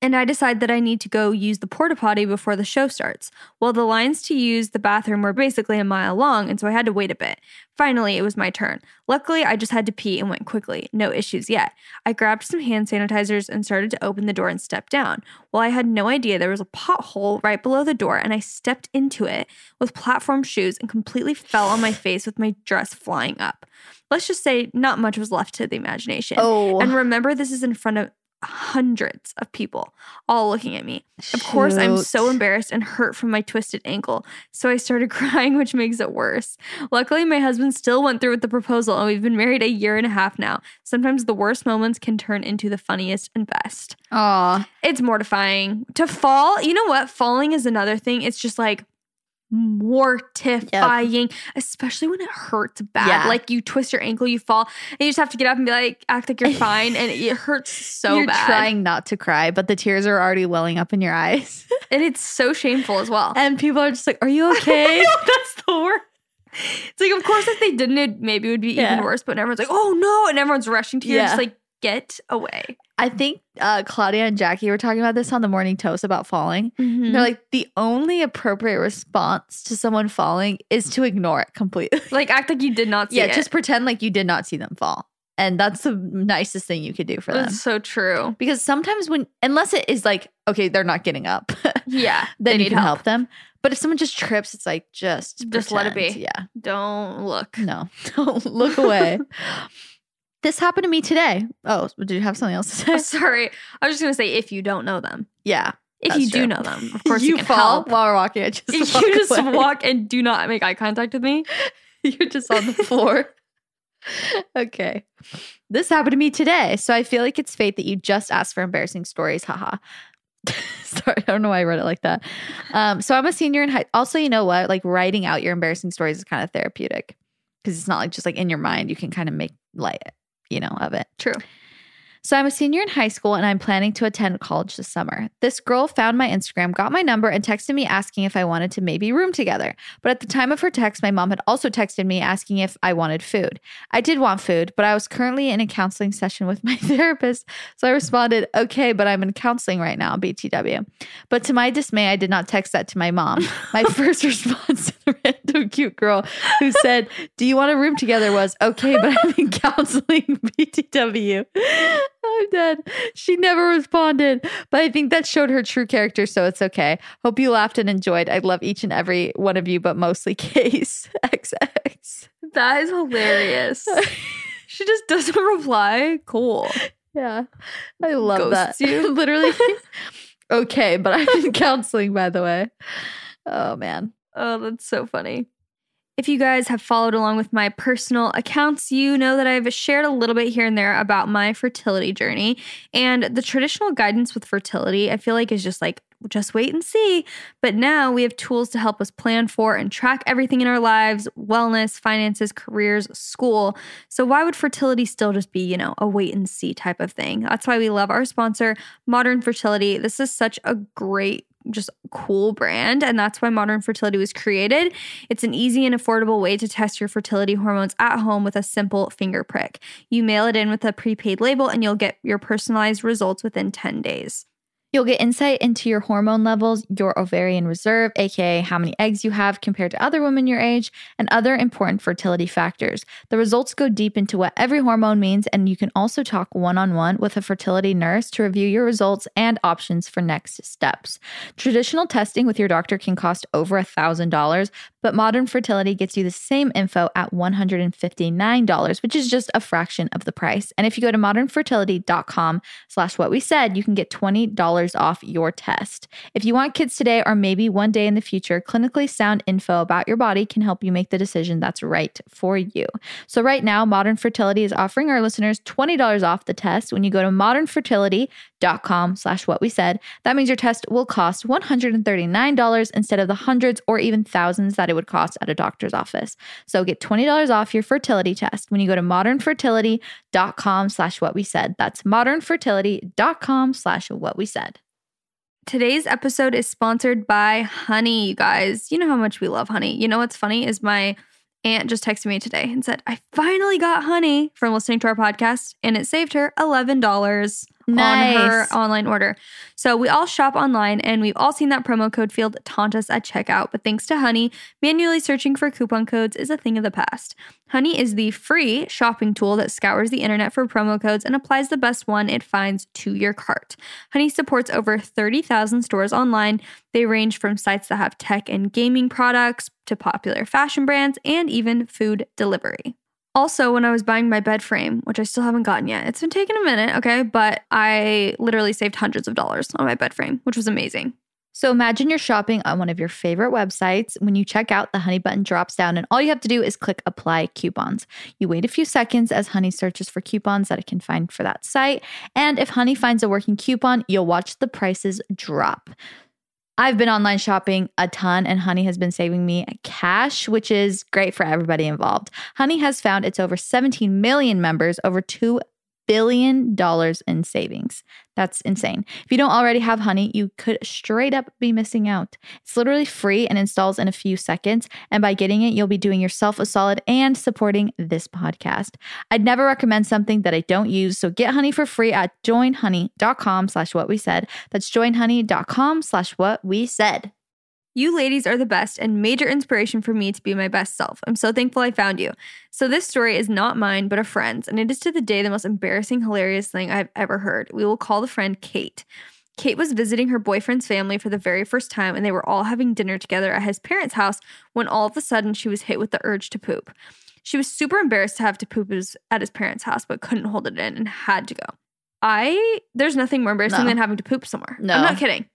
and I decide that I need to go use the porta potty before the show starts. Well, the lines to use the bathroom were basically a mile long, and so I had to wait a bit. Finally, it was my turn. Luckily, I just had to pee and went quickly. No issues yet. I grabbed some hand sanitizers and started to open the door and step down. Well, I had no idea there was a pothole right below the door, and I stepped into it with platform shoes and completely fell on my face with my dress flying up. Let's just say not much was left to the imagination. Oh. And remember, this is in front of hundreds of people all looking at me. Of course, I'm so embarrassed and hurt from my twisted ankle. So I started crying, which makes it worse. Luckily, my husband still went through with the proposal, and we've been married a year and a half now. Sometimes the worst moments can turn into the funniest and best. Aw. It's mortifying. To fall, you know what? Falling is another thing. It's just like, mortifying, especially when it hurts bad. Yeah. Like you twist your ankle, you fall, and you just have to get up and be like, act like you're fine, and it hurts so You're bad. trying not to cry, but the tears are already welling up in your eyes. and it's so shameful as well. and people are just like, Are you okay? That's the worst. It's like, of course, if they didn't, it maybe it would be Yeah. even worse. But everyone's like, "Oh no!" and everyone's rushing to you. Yeah. Just like, get away. I think uh, Claudia and Jackie were talking about this on the morning toast about falling. Mm-hmm. They're like, the only appropriate response to someone falling is to ignore it completely. like, act like you did not see yeah, it. just pretend like you did not see them fall. And that's the nicest thing you could do for them. That's so true. Because sometimes when, unless it is like, okay, they're not getting up, Yeah, then they you need can help. help. them. But if someone just trips, it's like, just, Just let it be. Yeah. Don't look. No, don't look away. This happened to me today. Oh, did you have something else to say? Oh, sorry, I was just gonna say if you don't know them, Yeah. if you true. do know them, of course you, you can fall help. while we're walking. I just If walk you just away. walk and do not make eye contact with me, You're just on the floor. okay. This happened to me today. So I feel like it's fate that you just asked for embarrassing stories. Haha. Sorry, I don't know why I read it like that. Um, so I'm a senior in high. Also, you know what? Like writing out your embarrassing stories is kind of therapeutic because it's not like just like in your mind. You can kind of make light, you know, of it. true. So I'm a senior in high school and I'm planning to attend college this summer. This girl found my Instagram, got my number, and texted me asking if I wanted to maybe room together. But at the time of her text, my mom had also texted me asking if I wanted food. I did want food, but I was currently in a counseling session with my therapist. So I responded, okay, but I'm in counseling right now, BTW. But to my dismay, I did not text that to my mom. My first response to the cute girl who said, Do you want a room together? was okay, but I'm in counseling, BTW. I'm dead. She never responded, but I think that showed her true character, so it's okay. Hope you laughed and enjoyed. I love each and every one of you, but mostly Case. XX. That is hilarious. she just doesn't reply. Cool. Yeah. I love that. You. Literally. okay, but I'm in counseling, by the way. Oh, man. Oh, that's so funny. If you guys have followed along with my personal accounts, you know that I've shared a little bit here and there about my fertility journey. And the traditional guidance with fertility, I feel like is just like, just wait and see. But now we have tools to help us plan for and track everything in our lives wellness, finances, careers, school. So, why would fertility still just be, you know, a wait and see type of thing? That's why we love our sponsor, Modern Fertility. This is such a great just cool brand and that's why modern fertility was created. It's an easy and affordable way to test your fertility hormones at home with a simple finger prick. You mail it in with a prepaid label and you'll get your personalized results within 10 days You'll get insight into your hormone levels, your ovarian reserve, aka how many eggs you have compared to other women your age, and other important fertility factors. The results go deep into what every hormone means, and you can also talk one on one with a fertility nurse to review your results and options for next steps. Traditional testing with your doctor can cost over $1,000, but modern fertility gets you the same info at $159, which is just a fraction of the price. And if you go to modernfertility.com slash what we said, you can get $20 off your test. If you want kids today or maybe one day in the future, clinically sound info about your body can help you make the decision that's right for you. So right now, Modern Fertility is offering our listeners $20 off the test when you go to modernfertility.com slash what we said. That means your test will cost $139 instead of the hundreds or even thousands that it would cost at a doctor's office. So get $20 off your fertility test when you go to modernfertility.com slash what we said. That's modernfertility.com slash what we said. Today's episode is sponsored by Honey, you guys. You know how much we love honey. You know what's funny is my aunt just texted me today and said, I finally got honey from listening to our podcast, and it saved her $11 on her online order. So we all shop online and we've all seen that promo code field taunt us at checkout. But thanks to Honey, manually searching for coupon codes is a thing of the past. Honey is the free shopping tool that scours the internet for promo codes and applies the best one it finds to your cart. Honey supports over 30,000 stores online. They range from sites that have tech and gaming products to popular fashion brands and even food delivery. Also, when I was buying my bed frame, which I still haven't gotten yet, it's been taking a minute, okay, but I literally saved hundreds of dollars on my bed frame, which was amazing. So imagine you're shopping on one of your favorite websites. When you check out, the Honey button drops down, and all you have to do is click Apply Coupons. You wait a few seconds as Honey searches for coupons that it can find for that site. And if Honey finds a working coupon, you'll watch the prices drop. I've been online shopping a ton, and Honey has been saving me cash, which is great for everybody involved. Honey has found its over 17 million members, over $2 billion dollars in savings. That's insane. If you don't already have Honey, you could straight up be missing out. It's literally free and installs in a few seconds. And by getting it, you'll be doing yourself a solid and supporting this podcast. I'd never recommend something that I don't use. So get Honey for free at joinhoney.com slash what we said. That's joinhoney.com slash what we said. You ladies are the best and major inspiration for me to be my best self. I'm so thankful I found you. So, this story is not mine, but a friend's, and it is to the day the most embarrassing, hilarious thing I've ever heard. We will call the friend Kate. Kate was visiting her boyfriend's family for the very first time, and they were all having dinner together at his parents' house when all of a sudden she was hit with the urge to poop. She was super embarrassed to have to poop at his parents' house, but couldn't hold it in and had to go. I, there's nothing more embarrassing No. than having to poop somewhere. No. I'm not kidding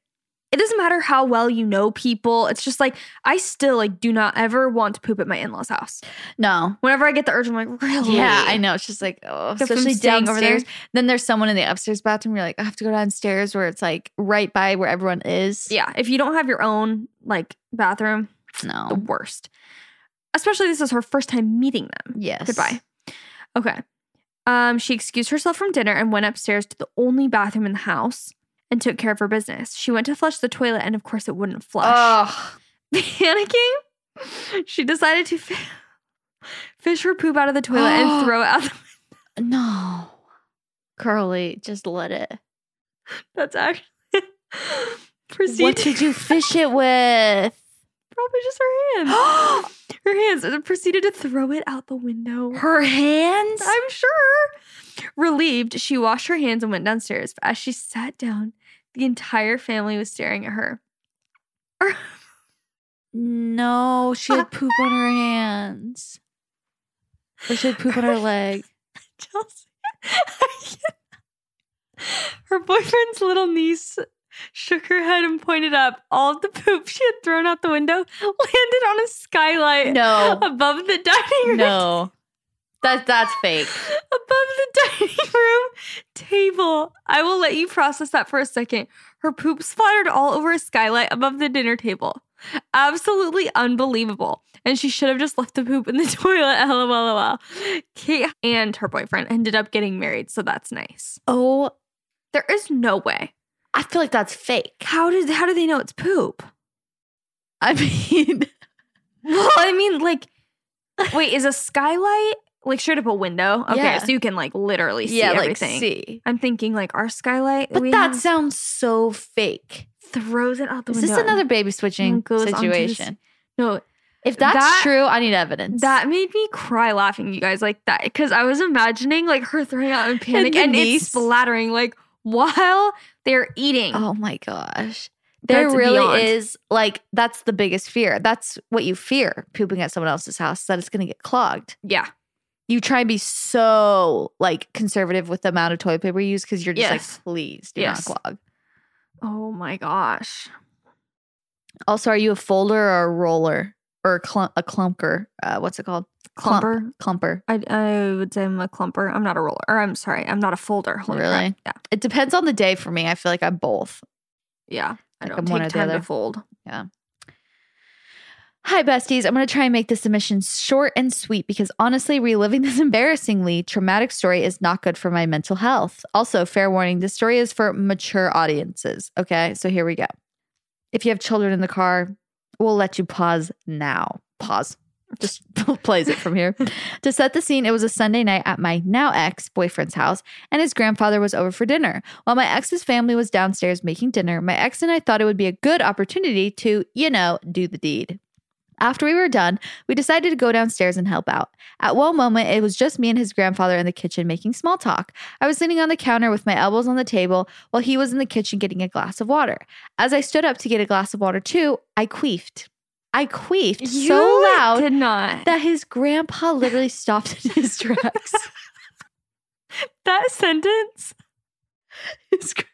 it doesn't matter how well you know people. It's just like I still like do not ever want to poop at my in-laws' house. No. Whenever I get the urge, I'm like, really? Yeah, I know. It's just like, oh, Go especially staying over there. Then there's someone in the upstairs bathroom. You're like, I have to go downstairs where it's like right by where everyone is. Yeah, if you don't have your own like bathroom, no, the worst. Especially this is her first time meeting them. Yes. Goodbye. Okay. Um, she excused herself from dinner and went upstairs to the only bathroom in the house and took care of her business. She went to flush the toilet, and of course, it wouldn't flush. Oh. Panicking, she decided to fi- fish her poop out of the toilet and throw it out. The- No. Curly, just let it. That's actually proceed. What did you fish it with? Probably just her hands. her hands and proceeded to throw it out the window. Her hands? I'm sure. Relieved, she washed her hands and went downstairs. But as she sat down, the entire family was staring at her. No, she had poop on her hands. Or she had poop on her leg. Chelsey. her boyfriend's little niece shook her head and pointed up. All of the poop she had thrown out the window landed on a skylight No. above the dining room. No. That that's fake. above the dining room table. I will let you process that for a second. Her poop splattered all over a skylight above the dinner table. Absolutely unbelievable. And she should have just left the poop in the toilet. LOL. Kate and her boyfriend ended up getting married, so that's nice. Oh, There is no way. I feel like that's fake. How did how do they know it's poop? I mean, Well, I mean, like, wait, is a skylight like straight up a window? Okay, Yeah. so you can like literally see yeah, like see. I'm thinking like our skylight, But that have- sounds so fake. throws it out the Is window. Is this another baby switching goes onto the situation? No, If that's that- true, I need evidence. that made me cry laughing, you guys, like that, because I was imagining like her throwing out in panic and, niece. it's splattering like while they're eating. Oh my gosh. There That's really beyond. is like that's the biggest fear. That's what you fear pooping at someone else's house that it's going to get clogged. Yeah, You try and be so like conservative with the amount of toilet paper you use because you're just Yes. like, please do Yes. not clog. Oh my gosh. Also, are you a folder or a roller or a, clum- a clumper? Uh, what's it called? Clump. Clumper. Clumper. I, I would say I'm a clumper. I'm not a roller. Or I'm sorry, I'm not a folder. Holy crap. Really? Yeah. It depends on the day for me. I feel like I'm both. Yeah. I Like don't I'm one take time to fold. Hi, besties. I'm going to try and make this submission short and sweet because honestly, reliving this embarrassingly traumatic story is not good for my mental health. Also, fair warning this story is for mature audiences. Okay, so here we go. If you have children in the car, we'll let you pause now. Pause. Just plays it from here. to set the scene, it was a Sunday night at my now ex boyfriend's house, and his grandfather was over for dinner. While my ex's family was downstairs making dinner, my ex and I thought it would be a good opportunity to, you know, do the deed. After we were done, we decided to go downstairs and help out. At one moment, it was just me and his grandfather in the kitchen making small talk. I was sitting on the counter with my elbows on the table while he was in the kitchen getting a glass of water. As I stood up to get a glass of water too, I queefed. I queefed so loud Did not. that his grandpa literally stopped in his tracks. that sentence. His gra-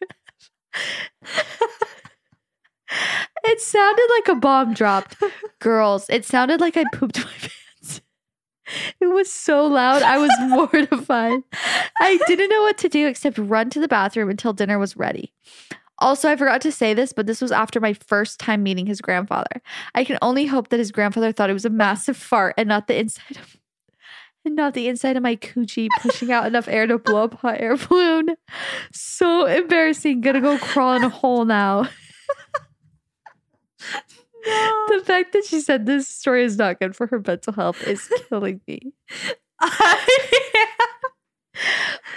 it sounded like a bomb dropped. Girls, it sounded like I pooped my pants. It was so loud. I was mortified. I didn't know what to do except run to the bathroom until dinner was ready. Also, I forgot to say this, but this was after my first time meeting his grandfather. I can only hope that his grandfather thought it was a massive fart and not the inside of and not the inside of my coochie pushing out enough air to blow up a hot air balloon. So embarrassing. Gonna go crawl in a hole now. The fact that she said this story is not good for her mental health is killing me.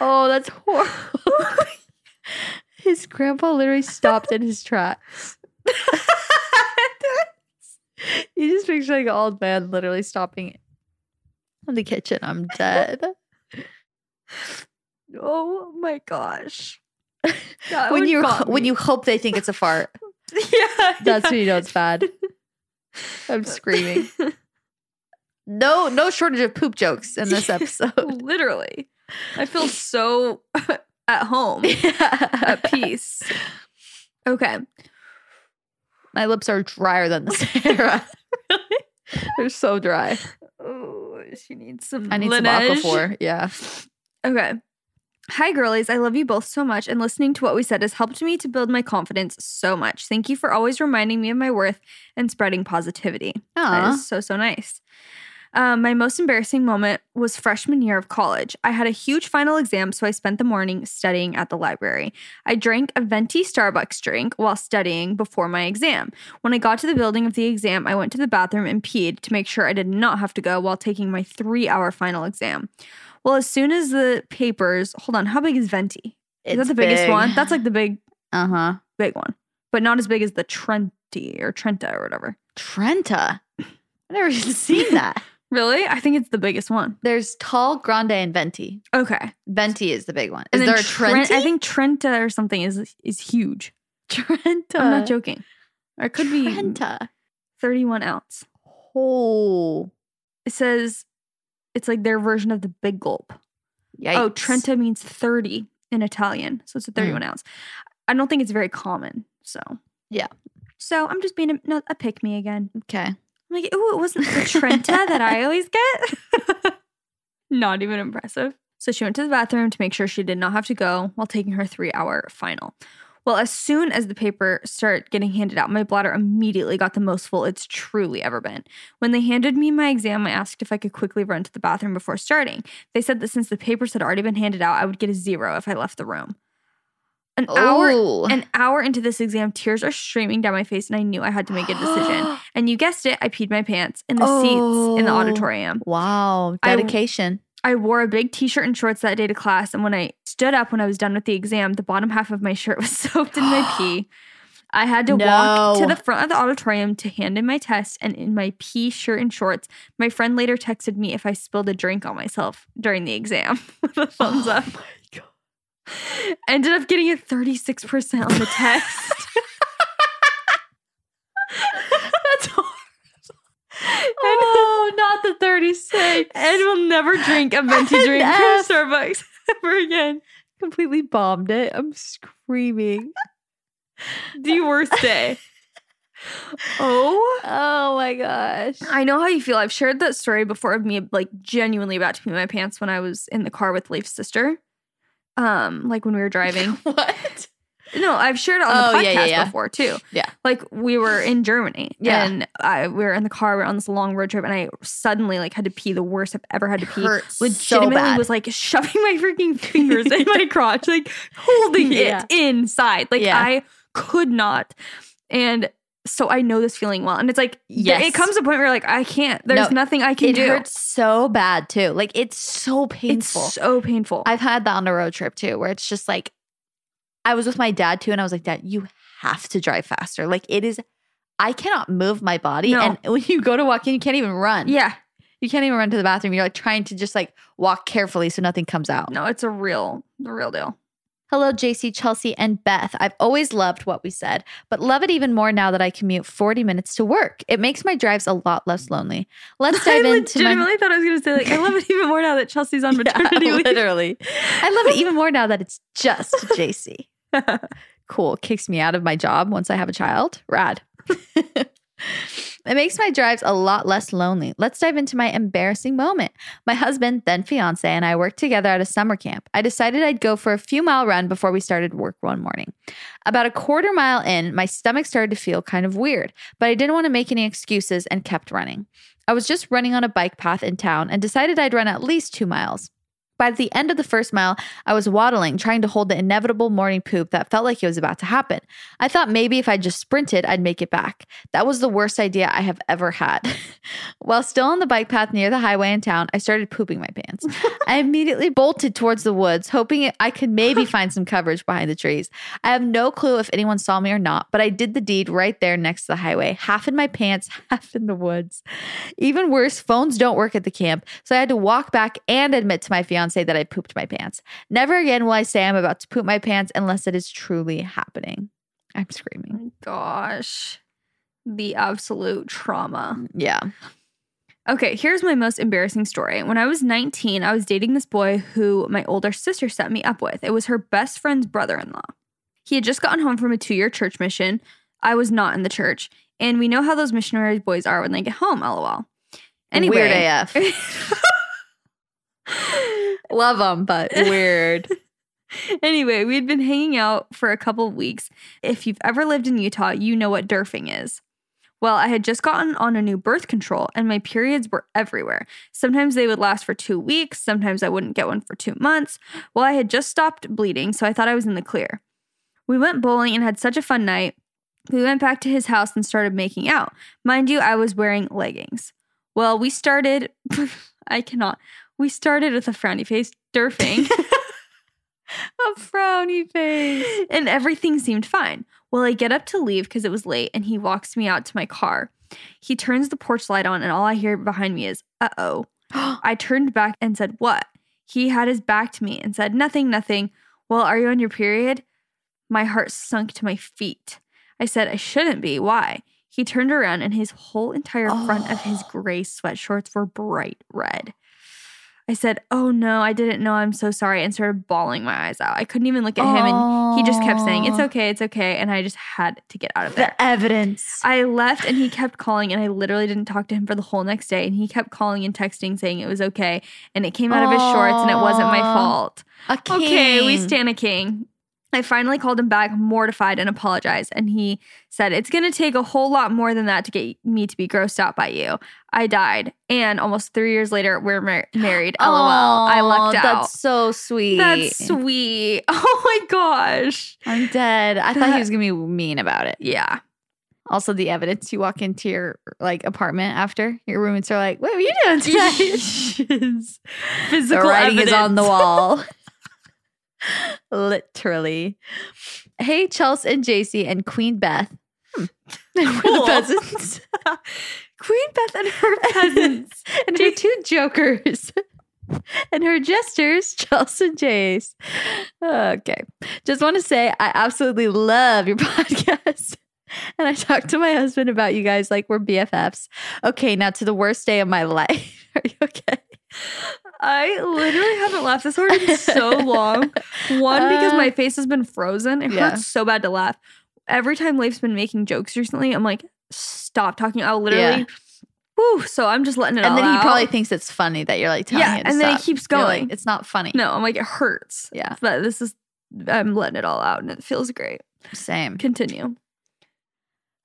Oh, that's horrible. his grandpa literally stopped in his tracks. you just picture like an old man literally stopping in the kitchen. I'm dead. oh my gosh. That when you when you hope they think it's a fart, yeah, that's yeah. when you know it's bad. I'm screaming. No, no shortage of poop jokes in this episode. Literally. I feel so at home, at peace. Okay. My lips are drier than the Sahara. They're so dry. Oh, she needs some I need some Laneige. Aquaphor. Yeah. Okay. Hi, girlies. I love you both so much, and listening to what we said has helped me to build my confidence so much. Thank you for always reminding me of my worth and spreading positivity. That Aw. is so, so nice. Um, my most embarrassing moment was freshman year of college. I had a huge final exam, so I spent the morning studying at the library. I drank a venti Starbucks drink while studying before my exam. When I got to the building of the exam, I went to the bathroom and peed to make sure I did not have to go while taking my three hour final exam. Well, as soon as the papers, hold on, how big is venti? Is that the biggest big. one? That's like the big, Uh huh. big one, but not as big as the Trenti or Trenta or whatever. Trenta. I've never even seen that. Really? I think it's the biggest one. There's tall, grande, and venti. Okay. Venti is the big one. Is there a Tren- Trenti? I think Trenta or something is is huge. Trenta. I'm not joking. Or it could be Trenta. 31 ounce. Oh. It says it's like their version of the big gulp. Oh, Yikes. Oh, Trenta means 30 in Italian. So it's a 31 mm. ounce. I don't think it's very common. So, Yeah. So I'm just being a, no, a pick me again. Okay. I'm like, oh, it wasn't the Trenta that I always get. not even impressive. So she went to the bathroom to make sure she did not have to go while taking her three hour final. Well, as soon as the paper started getting handed out, my bladder immediately got the most full it's truly ever been. When they handed me my exam, I asked if I could quickly run to the bathroom before starting. They said that since the papers had already been handed out, I would get a zero if I left the room. An hour oh. an hour into this exam, tears are streaming down my face, and I knew I had to make a decision. and you guessed it, I peed my pants in the seats in the Oh. auditorium. Wow. Dedication. I wore a big t shirt and shorts that day to class, and when I stood up when I was done with the exam, the bottom half of my shirt was soaked in my pee. I had to walk to the front of the auditorium to hand in my test, and in my pee shirt and shorts, my friend later texted me if I spilled a drink on myself during the exam with a thumbs Oh up. Ended up getting a 36% on the test. Oh, not the 36. and will never drink a venti drink from Starbucks ever again. completely bombed it. I'm screaming. The worst day. oh. Oh my gosh. I know how you feel. I've shared that story before of me like genuinely about to pee my pants when I was in the car with Leif's sister. Um, like when we were driving. what? No, I've shared it on the Oh, podcast yeah, yeah, yeah. before too. Yeah. Like we were in Germany. And I we were in the car, we are on this long road trip, and I suddenly like had to pee the worst I've ever had to pee. So Legitimately bad. was like shoving my freaking fingers in my crotch, like holding it inside. Like. I could not. And so I know this feeling well. And it's like Yes. it comes to a point where like I can't. There's No, nothing I can it do. hurts so bad too. Like it's so painful. It's so painful. I've had that on a road trip too, where it's just like I was with my dad too, and I was like, Dad, you have to drive faster. Like it is, I cannot move my body. No. And when you go to walk in, you can't even run. yeah. You can't even run to the bathroom. You're like trying to just like walk carefully so nothing comes out. No, it's a real, the real deal. Hello, Jaci, Chelsey, and Beth. I've always loved what we said, but love it even more now that I commute 40 minutes to work. It makes my drives a lot less lonely. Let's dive I into my. legitimately thought I was going to say like I love it even more now that Chelsey's on Yeah, maternity leave. literally. I love it even more now that it's just Jaci. cool. Kicks me out of my job once I have a child. Rad. It makes my drives a lot less lonely. Let's dive into my embarrassing moment. My husband, then fiance, and I worked together at a summer camp. I decided I'd go for a few mile run before we started work one morning. About a quarter mile in, my stomach started to feel kind of weird, but I didn't want to make any excuses and kept running. I was just running on a bike path in town and decided I'd run at least two miles. By the end of the first mile, I was waddling, trying to hold the inevitable morning poop that felt like it was about to happen. I thought maybe if I just sprinted, I'd make it back. That was the worst idea I have ever had. While still on the bike path near the highway in town, I started pooping my pants. I immediately bolted towards the woods, hoping I could maybe find some coverage behind the trees. I have no clue if anyone saw me or not, but I did the deed right there next to the highway, half in my pants, half in the woods. Even worse, phones don't work at the camp, so I had to walk back and admit to my fiance say that I pooped my pants. Never again will I say I'm about to poop my pants unless it is truly happening. I'm screaming. Gosh, the absolute trauma. Mm, yeah. Okay, here's my most embarrassing story. When I was 19, I was dating this boy who my older sister set me up with. It was her best friend's brother in law. He had just gotten home from a two year church mission. I was not in the church. And we know how those missionary boys are when they get home, lol. Anyway. Weird AF. Love them, but weird. anyway, we had been hanging out for a couple of weeks. If you've ever lived in Utah, you know what derfing is. Well, I had just gotten on a new birth control and my periods were everywhere. Sometimes they would last for two weeks, sometimes I wouldn't get one for two months. Well, I had just stopped bleeding, so I thought I was in the clear. We went bowling and had such a fun night. We went back to his house and started making out. Mind you, I was wearing leggings. Well, we started, I cannot, we started with a frowny face, derfing. a frowny face. And everything seemed fine. Well, I get up to leave because it was late and he walks me out to my car. He turns the porch light on and all I hear behind me is, uh oh. I turned back and said, What? He had his back to me and said, Nothing, nothing. Well, are you on your period? My heart sunk to my feet. I said, I shouldn't be. Why? He turned around and his whole entire front of his gray sweatshorts were bright red. I said, Oh no, I didn't know. I'm so sorry. And started bawling my eyes out. I couldn't even look at him. And he just kept saying, It's okay, it's okay. And I just had to get out of there. The evidence. I left and he kept calling, and I literally didn't talk to him for the whole next day. And he kept calling and texting saying it was okay. And it came out of his shorts, and it wasn't my fault. a king. Okay, we stand a king. I finally called him back, mortified, and apologized. And he said, It's going to take a whole lot more than that to get me to be grossed out by you. I died. And almost three years later, we're mar- married. LOL. I lucked Aw, out. That's so sweet. That's sweet. Oh my gosh. I'm dead. I thought he was gonna be mean about it. Yeah. Also, the evidence you walk into your like apartment after your roommates are like, "What are you doing tonight?" Physical the writing is on the wall. Literally. Hey, Chelsey and Jaci and Queen Beth. Hmm. We're Cool. the peasants. Queen Beth and her peasants. and her two jokers. and her jesters, Chelsey and Jace. Okay. Just want to say I absolutely love your podcast. And I talked to my husband about you guys like we're BFFs. Okay, now to the worst day of my life. Are you okay? I literally haven't laughed this hard in so long. One, because Uh, my face has been frozen. It yeah. hurts so bad to laugh. Every time Leif's been making jokes recently, I'm like, stop talking. I'll literally, whew, so I'm just letting it out. And then he out. probably thinks it's funny that you're like telling Yeah, it to and then he keeps You're like, going. it's not funny. no, I'm like, it hurts. Yeah, But this is, I'm letting it all out and it feels great. same. Continue.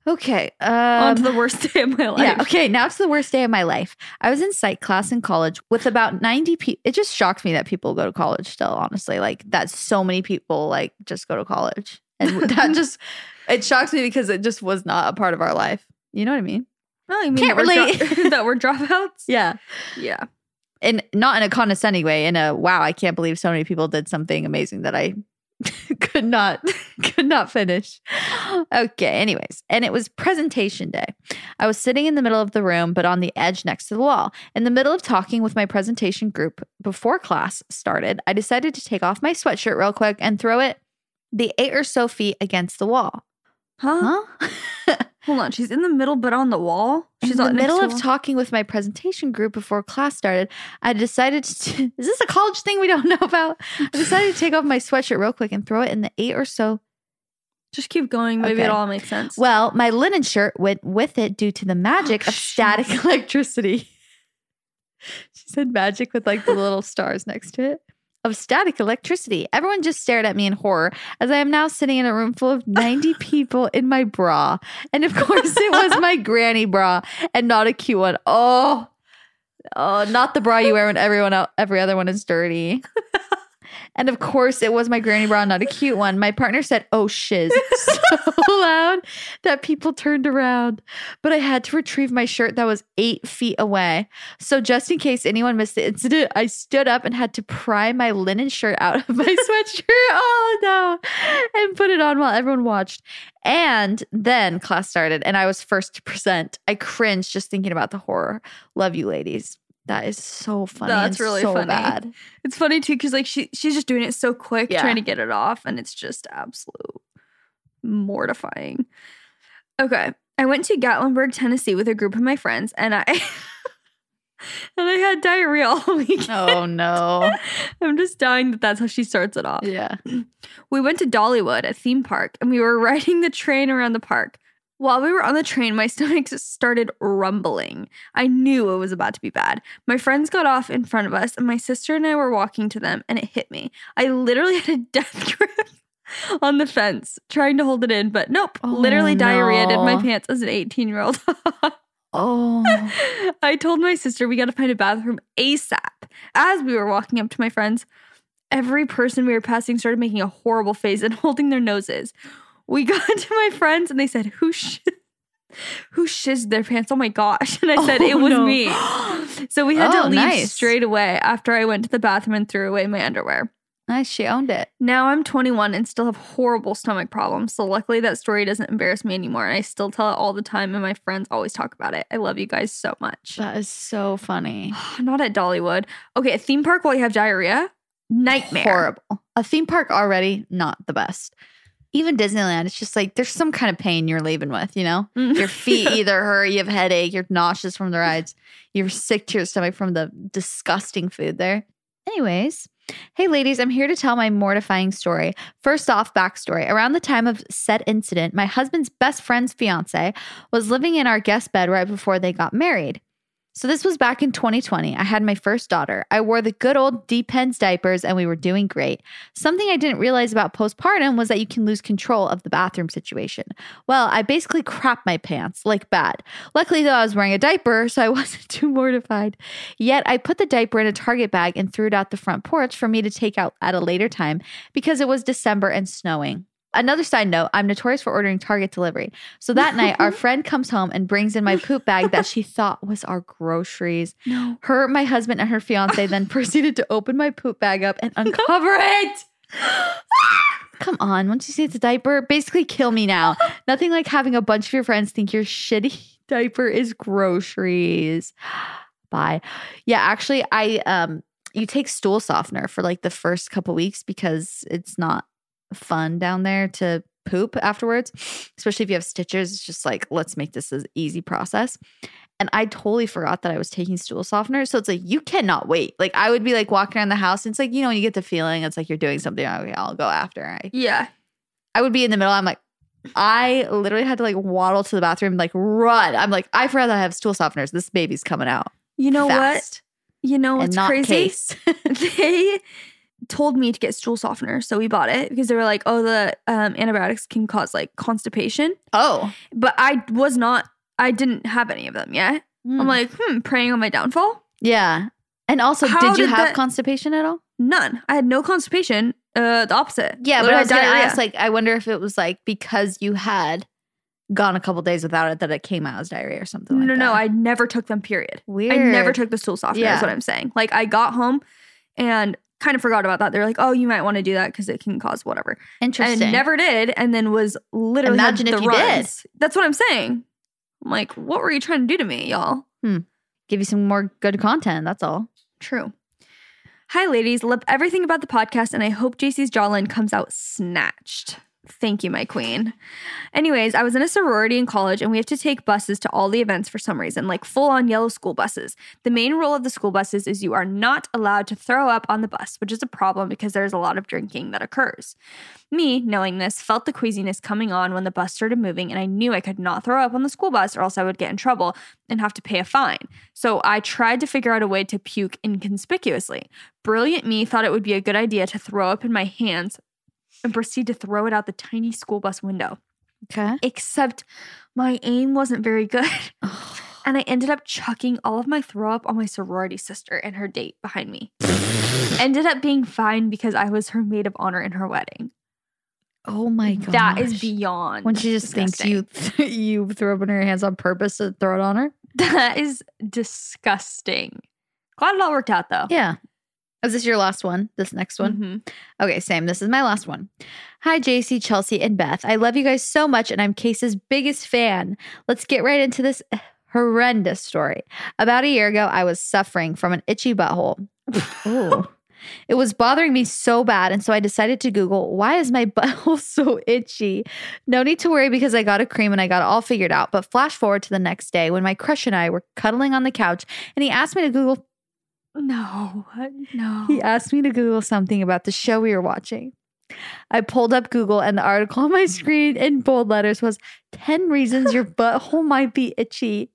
Okay. On Um, to the worst day of my life. Yeah. Okay. Now it's the worst day of my life. I was in psych class in college with about 90 people. It just shocked me that people go to college still, honestly. Like that so many people like just go to college. And that just, it shocks me because it just was not a part of our life. You know what I mean? Oh, you mean Can't that we're dro- that we're dropouts? Yeah. Yeah. And not in a condescending way, in a wow, I can't believe so many people did something amazing that I could not could not finish. Okay, anyways, and it was presentation day. I was sitting in the middle of the room but on the edge next to the wall. In the middle of talking with my presentation group before class started, I decided to take off my sweatshirt real quick and throw it the 8 or so feet against the wall. Huh? Huh? Hold on. She's in the middle, but on the wall. She's in the middle of talking with my presentation group before class started, I decided to. Is this a college thing we don't know about? I decided to take off my sweatshirt real quick and throw it in the eight or so Just keep going. Maybe Okay. it'll all makes sense. Well, my linen shirt went with it due to the oh, magic Oh, of static electricity. she said magic with like the little stars next to it. Of static electricity. Everyone just stared at me in horror as I am now sitting in a room full of 90 people in my bra. And of course, it was my granny bra and not a cute one. Oh, oh, not the bra you wear when everyone else, every other one is dirty. And of course, it was my granny bra, not a cute one. My partner said, Oh, shiz, so loud that people turned around. But I had to retrieve my shirt that was eight feet away. So, just in case anyone missed the incident, I stood up and had to pry my linen shirt out of my sweatshirt. Oh, no. And put it on while everyone watched. And then class started, and I was first to present. I cringed just thinking about the horror. Love you, ladies. That is so funny. That's really so funny. bad. It's funny too because like she she's just doing it so quick, Yeah. trying to get it off, and it's just absolute mortifying. Okay, I went to Gatlinburg, Tennessee, with a group of my friends, and I and I had diarrhea all week. Oh no. I'm just dying that that's how she starts it off. yeah. We went to Dollywood, a theme park, and we were riding the train around the park. While we were on the train, my stomach started rumbling. I knew it was about to be bad. My friends got off in front of us, and my sister and I were walking to them, and it hit me. I literally had a death grip on the fence, trying to hold it in, but nope. Oh, literally diarrhea in my pants as an 18 year old. Oh. I told my sister we got to find a bathroom ASAP. As we were walking up to my friends, every person we were passing started making a horrible face and holding their noses. We got to my friends and they said, "Who sh- who shizzed their pants?" Oh my gosh! And I said, Oh, "It was no. me." So we had Oh, to leave nice. straight away after I went to the bathroom and threw away my underwear. Nice. She owned it. Now I'm 21 and still have horrible stomach problems. So luckily that story doesn't embarrass me anymore. And I still tell it all the time, and my friends always talk about it. I love you guys so much. That is so funny. Not at Dollywood. Okay, a theme park while you have diarrhea? Nightmare. Horrible. A theme park already not the best. Even Disneyland, it's just like there's some kind of pain you're leaving with, you know? Mm. Your feet either hurt, you have headache, you're nauseous from the rides, you're sick to your stomach from the disgusting food there. Anyways, hey ladies, I'm here to tell my mortifying story. First off, backstory. Around the time of said incident, my husband's best friend's fiance was living in our guest bed right before they got married. So this was back in 2020. I had my first daughter. I wore the good old Depends diapers and we were doing great. Something I didn't realize about postpartum was that you can lose control of the bathroom situation. Well, I basically crapped my pants, like bad. Luckily, though, I was wearing a diaper, so I wasn't too mortified. Yet, I put the diaper in a Target bag and threw it out the front porch for me to take out at a later time because it was December and snowing. Another side note, I'm notorious for ordering Target delivery. So that night, our friend comes home and brings in my poop bag that she thought was our groceries. No. Her, my husband, and her fiance then proceeded to open my poop bag up and uncover it. Come on, once you see it's a diaper, basically kill me now. Nothing like having a bunch of your friends think your shitty diaper is groceries. Bye. Yeah, actually, I um you take stool softener for like the first couple weeks because it's not fun down there to poop afterwards, especially if you have stitches. It's just like, let's make this an easy process. And I totally forgot that I was taking stool softener. So it's like, you cannot wait. Like, I would be like walking around the house. And it's like, you know, when you get the feeling, it's like you're doing something. Okay, I'll go after. I, Yeah. I would be in the middle. I'm like, I literally had to like waddle to the bathroom, like run. I'm like, I forgot that I have stool softeners. This baby's coming out. You know fast. what? You know what's crazy? they told me to get stool softener, so we bought it because they were like, "Oh, the um, antibiotics can cause like constipation." oh. But I was not. I didn't have any of them yet. I'm Hmm. like, hmm, praying on my downfall. yeah. And also, How did you did have that- constipation at all? None. I had no constipation. Uh, the opposite. Yeah, but I was gonna diarrhea. ask, like, I wonder if it was like because you had gone a couple days without it that it came out as diarrhea or something. no, like no, that. I never took them. Period. weird. I never took the stool softener. Yeah. Is what I'm saying. Like I got home and kind of forgot about that. They're like, "Oh, you might want to do that because it can cause whatever." Interesting. And never did, and then was literally Imagine if you did. That's what I'm saying. I'm like, what were you trying to do to me, y'all? Hmm. give you some more good content. That's all. True. Hi, ladies. Love everything about the podcast, and I hope Jaci's jawline comes out snatched. Thank you, my queen. Anyways, I was in a sorority in college and we have to take buses to all the events for some reason, like full on yellow school buses. The main rule of the school buses is you are not allowed to throw up on the bus, which is a problem because there's a lot of drinking that occurs. Me, knowing this, felt the queasiness coming on when the bus started moving, and I knew I could not throw up on the school bus or else I would get in trouble and have to pay a fine. So I tried to figure out a way to puke inconspicuously. Brilliant me thought it would be a good idea to throw up in my hands and proceed to throw it out the tiny school bus window. Okay. Except my aim wasn't very good. and I ended up chucking all of my throw up on my sorority sister and her date behind me. ended up being fine because I was her maid of honor in her wedding. Oh my god. That is beyond. when she just disgusting. thinks you you throw up in her hands on purpose to throw it on her. That is disgusting. Glad it all worked out though. Yeah. Is this your last one? This next one? Mhm. Okay, same. This is my last one. Hi, Jaci, Chelsey, and Beth. I love you guys so much, and I'm Case's biggest fan. Let's get right into this horrendous story. About a year ago, I was suffering from an itchy butthole. Ooh. It was bothering me so bad, and so I decided to Google, why is my butthole so itchy? No need to worry because I got a cream and I got it all figured out. But flash forward to the next day when my crush and I were cuddling on the couch, and he asked me to Google No, uh, no. he asked me to Google something about the show we were watching. I pulled up Google and the article on my screen in bold letters was 10 reasons your butthole might be itchy.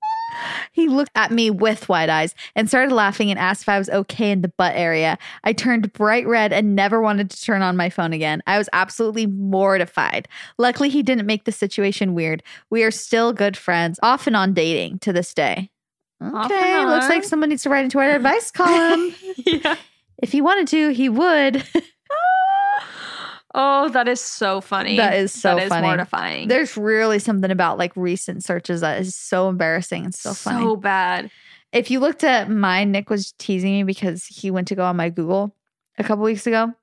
He looked at me with wide eyes and started laughing and asked if I was okay in the butt area. I turned bright red and never wanted to turn on my phone again. I was absolutely mortified. Luckily, he didn't make the situation weird. We are still good friends, off and on dating to this day. Okay, looks like someone needs to write into our advice column. yeah. If he wanted to, he would. Oh, that is so funny. That is so That is funny. mortifying. There's really something about like recent searches that is so embarrassing and so funny. So bad. if you looked at mine, Nick was teasing me because he went to go on my Google a couple weeks ago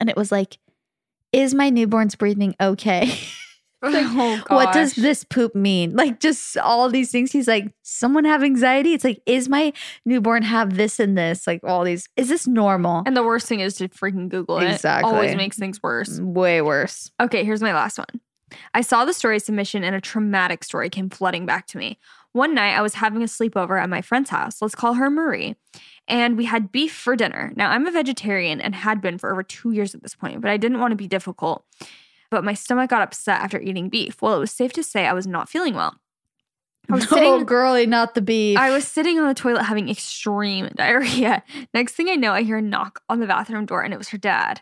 and it was like, is my newborn's breathing okay? oh, what does this poop mean? Like just all these things. He's like, someone have anxiety? It's like, is my newborn have this and this? Like all these, is this normal? And the worst thing is to freaking Google it. Exactly. Always makes things worse. Mm, way worse. Okay, here's my last one. I saw the story submission and a traumatic story came flooding back to me. One night I was having a sleepover at my friend's house. Let's call her Marie. And we had beef for dinner. Now, I'm a vegetarian and had been for over two years at this point, but I didn't want to be difficult. But my stomach got upset after eating beef. Well, it was safe to say I was not feeling well. I was oh, sitting girly, not the beef. I was sitting on the toilet having extreme diarrhea. Next thing I know, I hear a knock on the bathroom door and it was her dad.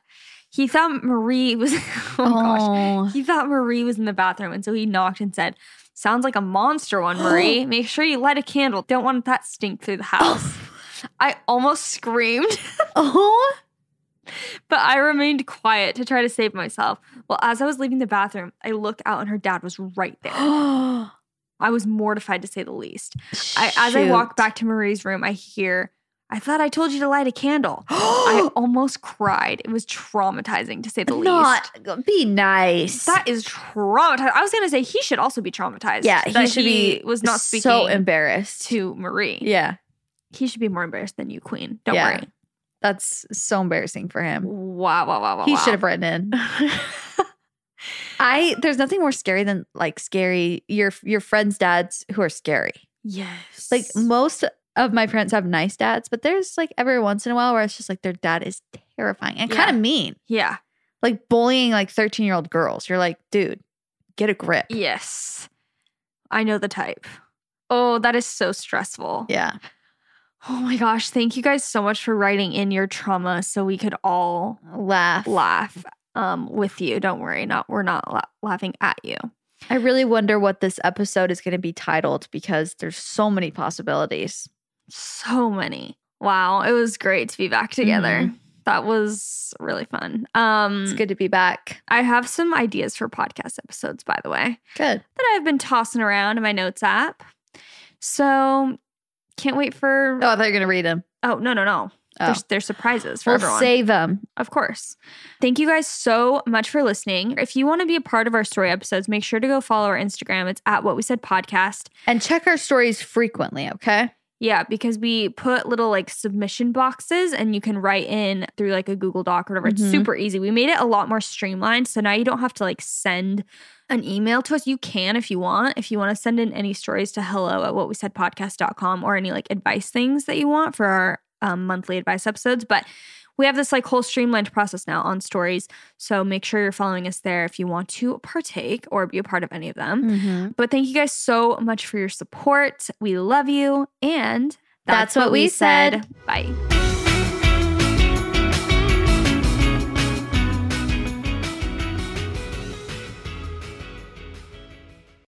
He thought Marie was oh, gosh. oh, He thought Marie was in the bathroom and so he knocked and said, "Sounds like a monster one, Marie. Make sure you light a candle. Don't want that stink through the house." Oh. I almost screamed, oh. But I remained quiet to try to save myself. Well, as I was leaving the bathroom, I looked out and her dad was right there. I was mortified to say the least. I, as I walk Shoot. back to Marie's room, I hear, I thought I told you to light a candle. I almost cried. It was traumatizing to say the least. Not be nice. That is traumatizing. I was going to say he should also be traumatized. yeah, he should be was not speaking so embarrassed. to Marie. yeah, He should be more embarrassed than you, Queen. Don't Yeah. worry. That's so embarrassing for him. Wow, wow, wow, wow. He wow. should have written in. I there's nothing more scary than like scary your your friends' dads who are scary. yes. Like most of my friends have nice dads, but there's like every once in a while where it's just like their dad is terrifying and Yeah. kind of mean. yeah. Like bullying like 13 year old girls. You're like, dude, get a grip. Yes. I know the type. Oh, that is so stressful. Yeah. Oh my gosh. Thank you guys so much for writing in your trauma so we could all Laugh. laugh um, with you. Don't worry. Not we're not la- laughing at you. I really wonder what this episode is going to be titled because there's so many possibilities. So many. Wow. It was great to be back together. That was really fun. Um It's good to be back. I have some ideas for podcast episodes, by the way, Good. that I've been tossing around in my notes app. So can't wait for Oh, I thought you were going to read them. oh no no no. Oh. There's, there's surprises for We'll everyone. save them. Of course. Thank you guys so much for listening. If you want to be a part of our story episodes, make sure to go follow our Instagram. It's at What We Said Podcast. And check our stories frequently, okay? Yeah, because we put little like submission boxes and you can write in through like a Google Doc or whatever. It's Mhm. super easy. We made it a lot more streamlined. So now you don't have to like send an email to us. You can if you want. If you want to send in any stories to hello at what we said podcast.com or any like advice things that you want for our um, monthly advice episodes. But we have this like whole streamlined process now on stories. So make sure you're following us there if you want to partake or be a part of any of them. Mm-hmm. But thank you guys so much for your support. We love you. And That's what we said. Bye.